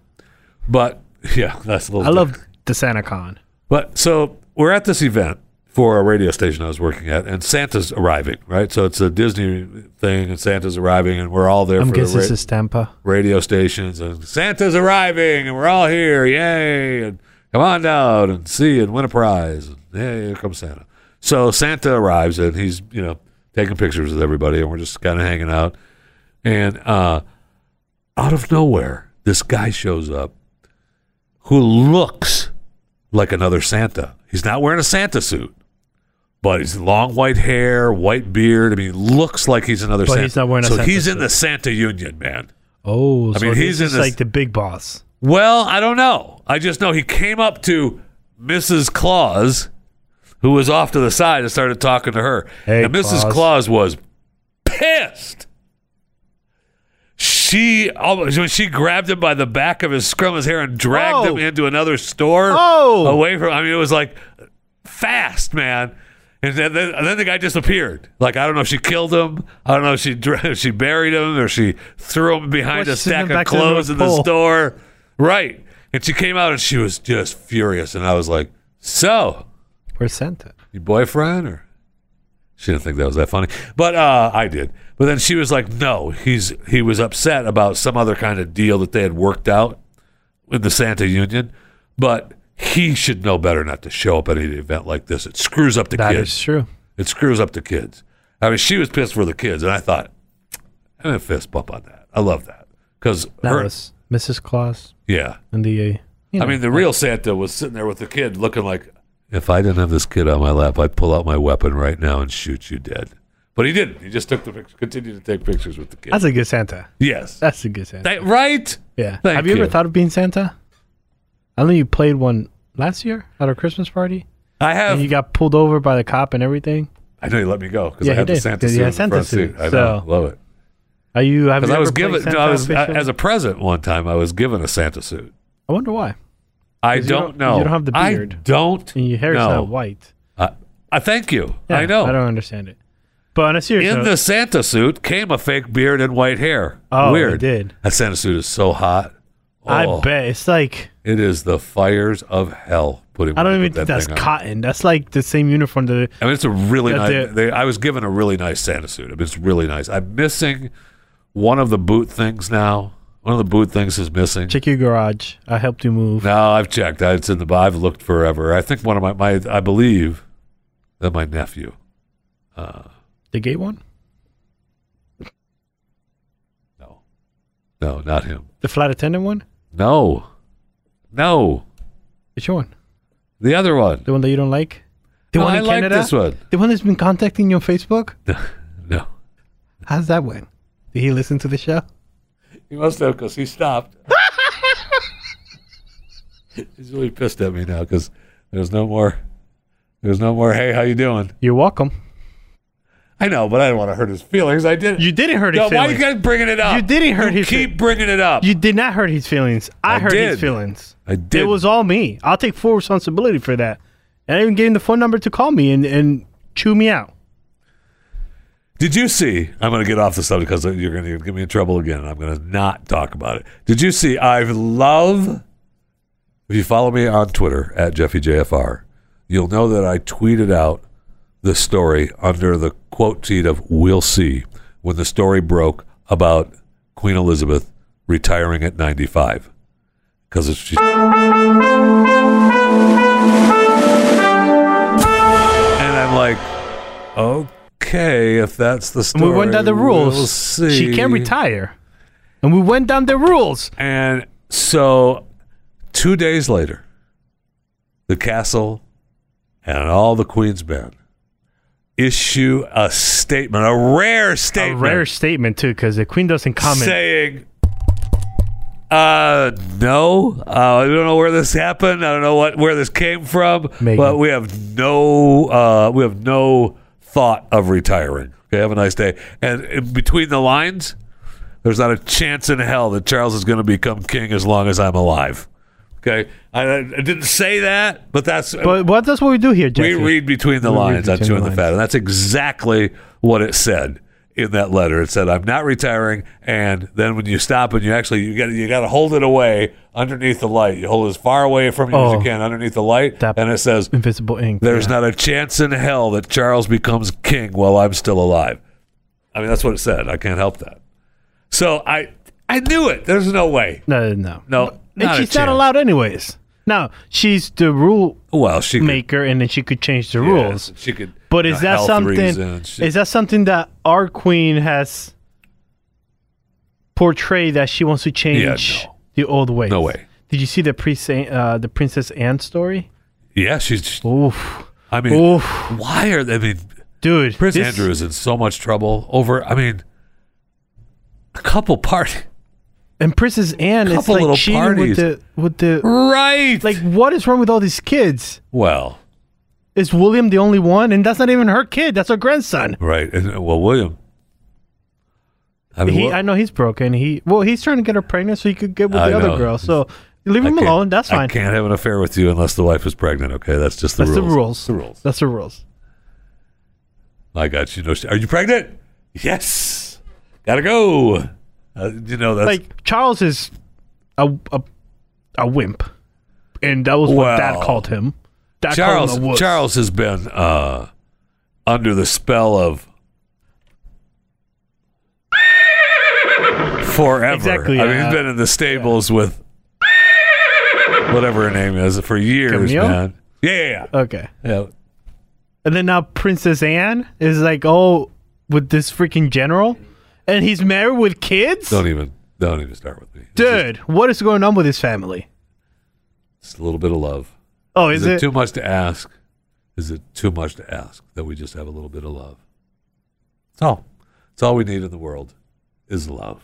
S2: but *laughs* yeah, that's a little.
S4: I love the SantaCon.
S2: But so we're at this event for a radio station I was working at, and Santa's arriving, right? So it's a Disney thing, and Santa's arriving, and we're all there
S4: I'm
S2: for the
S4: guessing
S2: ra-
S4: this is Tampa.
S2: radio stations, and Santa's arriving, and we're all here, yay! And come on down and see and win a prize. And hey, here comes Santa. So Santa arrives, and he's you know taking pictures with everybody, and we're just kind of hanging out. And uh, out of nowhere, this guy shows up who looks like another Santa. He's not wearing a Santa suit, but he's long white hair, white beard. I mean, he looks like he's another
S4: But
S2: Santa.
S4: he's not wearing a
S2: so
S4: Santa
S2: he's in
S4: suit.
S2: the Santa Union, man.
S4: Oh, so
S2: mean, he's
S4: this
S2: in
S4: is
S2: this-
S4: like the big boss.
S2: Well, I don't know. I just know he came up to Mrs. Claus, who was off to the side, and started talking to her.
S4: Hey,
S2: and Mrs.
S4: Claus.
S2: Claus was pissed. She almost when she grabbed him by the back of his scrum of his hair and dragged
S4: Oh.
S2: him into another store
S4: Oh.
S2: away from. I mean, it was like fast, man. And then, then, the guy disappeared. Like I don't know if she killed him. I don't know if she *laughs* if she buried him or she threw him behind
S4: Well,
S2: a
S4: she sent him
S2: stack of
S4: back to the
S2: clothes in the
S4: Pole.
S2: store. Right. And she came out and she was just furious. And I was like, "So,
S4: Where's Santa?
S2: your boyfriend?" Or she didn't think that was that funny, but uh, I did. But then she was like, "No, he's he was upset about some other kind of deal that they had worked out in the Santa Union, but." He should know better not to show up at an event like this. It screws up the
S4: That
S2: kids.
S4: is true.
S2: It screws up the kids. I mean, she was pissed for the kids, and I thought, I'm gonna fist bump on that. I love that because
S4: That
S2: her,
S4: was Mrs. Claus
S2: yeah.
S4: and the. Uh, you know,
S2: I mean, the real Santa was sitting there with the kid, looking like, if I didn't have this kid on my lap, I'd pull out my weapon right now and shoot you dead. But he didn't. He just took the picture, continued to take pictures with the kid.
S4: that's a good Santa.
S2: yes,
S4: That's a good Santa.
S2: That- right.
S4: yeah.
S2: thank
S4: Have you,
S2: you.
S4: ever thought of being Santa? I know you played one last year at our Christmas party,
S2: I have.
S4: and you got pulled over by the cop and everything.
S2: I know you let me go because
S4: Yeah,
S2: I
S4: he
S2: had the
S4: did,
S2: Santa
S4: he
S2: suit the
S4: Santa suit.
S2: I know, love it.
S4: Are you? Have you
S2: I was given, no, I was I, as a present one time. I was given a Santa suit.
S4: I wonder why.
S2: I don't
S4: don't-
S2: know.
S4: you don't have the beard.
S2: I don't.
S4: And your hair is
S2: know.
S4: not white.
S2: I, I thank you.
S4: Yeah,
S2: I know.
S4: I don't understand it. But on a serious
S2: In
S4: note,
S2: the Santa suit came a fake beard and white hair.
S4: Oh,
S2: Weird.
S4: it did.
S2: That Santa suit is so hot.
S4: I
S2: Oh,
S4: bet it's like
S2: It is the fires of hell. Putting
S4: I don't even
S2: that
S4: think that's
S2: thing on.
S4: cotton. That's like the same uniform that
S2: I mean, it's a really nice. They, I was given a really nice Santa suit. I mean, it's really nice. I'm missing one of the boot things now. One of the boot things is missing.
S4: check your garage. I helped you move.
S2: No, I've checked. It's in the. I've looked forever. I think one of my, my I believe that my nephew.
S4: Uh, the gate one,
S2: No, no, not him.
S4: the flight attendant one.
S2: No, no,
S4: Which one?
S2: the other one.
S4: The one that you don't like? The
S2: No,
S4: one
S2: I
S4: in
S2: like
S4: Canada?
S2: this one.
S4: The one that's been contacting you on Facebook? *laughs*
S2: No,
S4: How's that went? Did he listen to the show?
S2: he must have because he stopped. *laughs* He's really pissed at me now because there's no more. There's no more. Hey, how you doing?
S4: You're welcome.
S2: I know, but I didn't want to hurt his feelings. I did.
S4: You didn't hurt his
S2: No,
S4: his
S2: why you guys bringing it up?
S4: You didn't hurt
S2: You
S4: his
S2: Keep
S4: feel-
S2: bringing it up.
S4: You did not hurt his feelings. I,
S2: I
S4: hurt
S2: did.
S4: his feelings.
S2: I did.
S4: It was all me. I'll take full responsibility for that. And I even gave him the phone number to call me and, and chew me out.
S2: Did you see? I'm going to get off the subject because you're going to get me in trouble again. and I'm going to not talk about it. Did you see? I love. If you follow me on Twitter at JeffyJFR, you'll know that I tweeted out the story under the quote tweet of "We'll see" when the story broke about Queen Elizabeth retiring at 95 because she's. And I'm like, okay, if that's the
S4: And
S2: story,
S4: we went down the rules.
S2: We'll see.
S4: She can't retire. And we went down the rules.
S2: And so, two days later, the castle and all the Queen's men issue a statement, a rare statement, A
S4: rare statement, too, because the queen doesn't comment.
S2: saying, uh, no, uh, I don't know where this happened. I don't know what where this came from,
S4: Meghan.
S2: but we have no, uh, we have no thought of retiring. Okay, have a nice day. And in between the lines, there's not a chance in hell that Charles is going to become king as long as I'm alive. Okay, I, I didn't say that, but that's uh,
S4: but what that's what we do here,
S2: we read between the
S4: We
S2: lines on
S4: between
S2: chewing
S4: the
S2: fat, and that's exactly what it said. in that letter. It said, "I'm not retiring." And then when you stop and you actually you got you got to hold it away underneath the light. You hold it as far away from you as
S4: Oh.
S2: you can underneath the light, and it says,
S4: Invisible ink.
S2: "There's
S4: yeah.
S2: not a chance in hell that Charles becomes king while I'm still alive." I mean, that's what it said. I can't help that. So I I knew it. There's no way.
S4: No, no.
S2: No,
S4: And she's not allowed anyways. Now, she's the rule
S2: Well, she could,
S4: maker and then she could change the rules.
S2: She could.
S4: But is that something is that something that our queen has portrayed that she wants to change
S2: no.
S4: the old ways?
S2: No way.
S4: Did you see the priest uh, the Princess Anne story?
S2: yeah, she's.
S4: Oof.
S2: I mean,
S4: Oof.
S2: why are they? I mean,
S4: Dude,
S2: Prince
S4: this-
S2: Andrew is in so much trouble over. I mean, a couple party.
S4: And Princess Anne is
S2: Couple
S4: like
S2: little
S4: cheating
S2: parties.
S4: with the with the
S2: Right.
S4: like what is wrong with all these kids?
S2: well,
S4: Is William the only one? And that's not even her kid. That's her grandson.
S2: right. And uh, well, William. I mean,
S4: He,
S2: Wil-
S4: I know he's broken. He well, he's trying to get her pregnant so he could get with
S2: I
S4: the other
S2: know.
S4: girl. So leave
S2: I
S4: him
S2: can't-
S4: alone. That's fine.
S2: I
S4: fine.
S2: can't have an affair with you unless the wife is pregnant. Okay, that's just the
S4: That's
S2: rules.
S4: the rules.
S2: The rules.
S4: That's the rules.
S2: I got you. No, are you pregnant? Yes. Gotta go. Uh, you know that's
S4: like Charles is a a, a wimp, and that was what Dad called him. Dad
S2: Charles.
S4: called him.
S2: Charles has been uh, under the spell of forever.
S4: Exactly,
S2: I mean,
S4: yeah.
S2: he's been in the stables with whatever her name is for years,
S4: Camille?
S2: man. Yeah, yeah,
S4: Okay,
S2: yeah. yeah.
S4: and then now Princess Anne is like, oh, with this freaking general, and he's married with kids.
S2: Don't even, don't even start with me. It's just-
S4: Dude, what is going on with his family?
S2: It's a little bit of love.
S4: Oh,
S2: Is,
S4: is,
S2: it,
S4: it?
S2: too much to ask? Is it too much to ask that we just have a little bit of love? That's all. That's all we need in the world is love.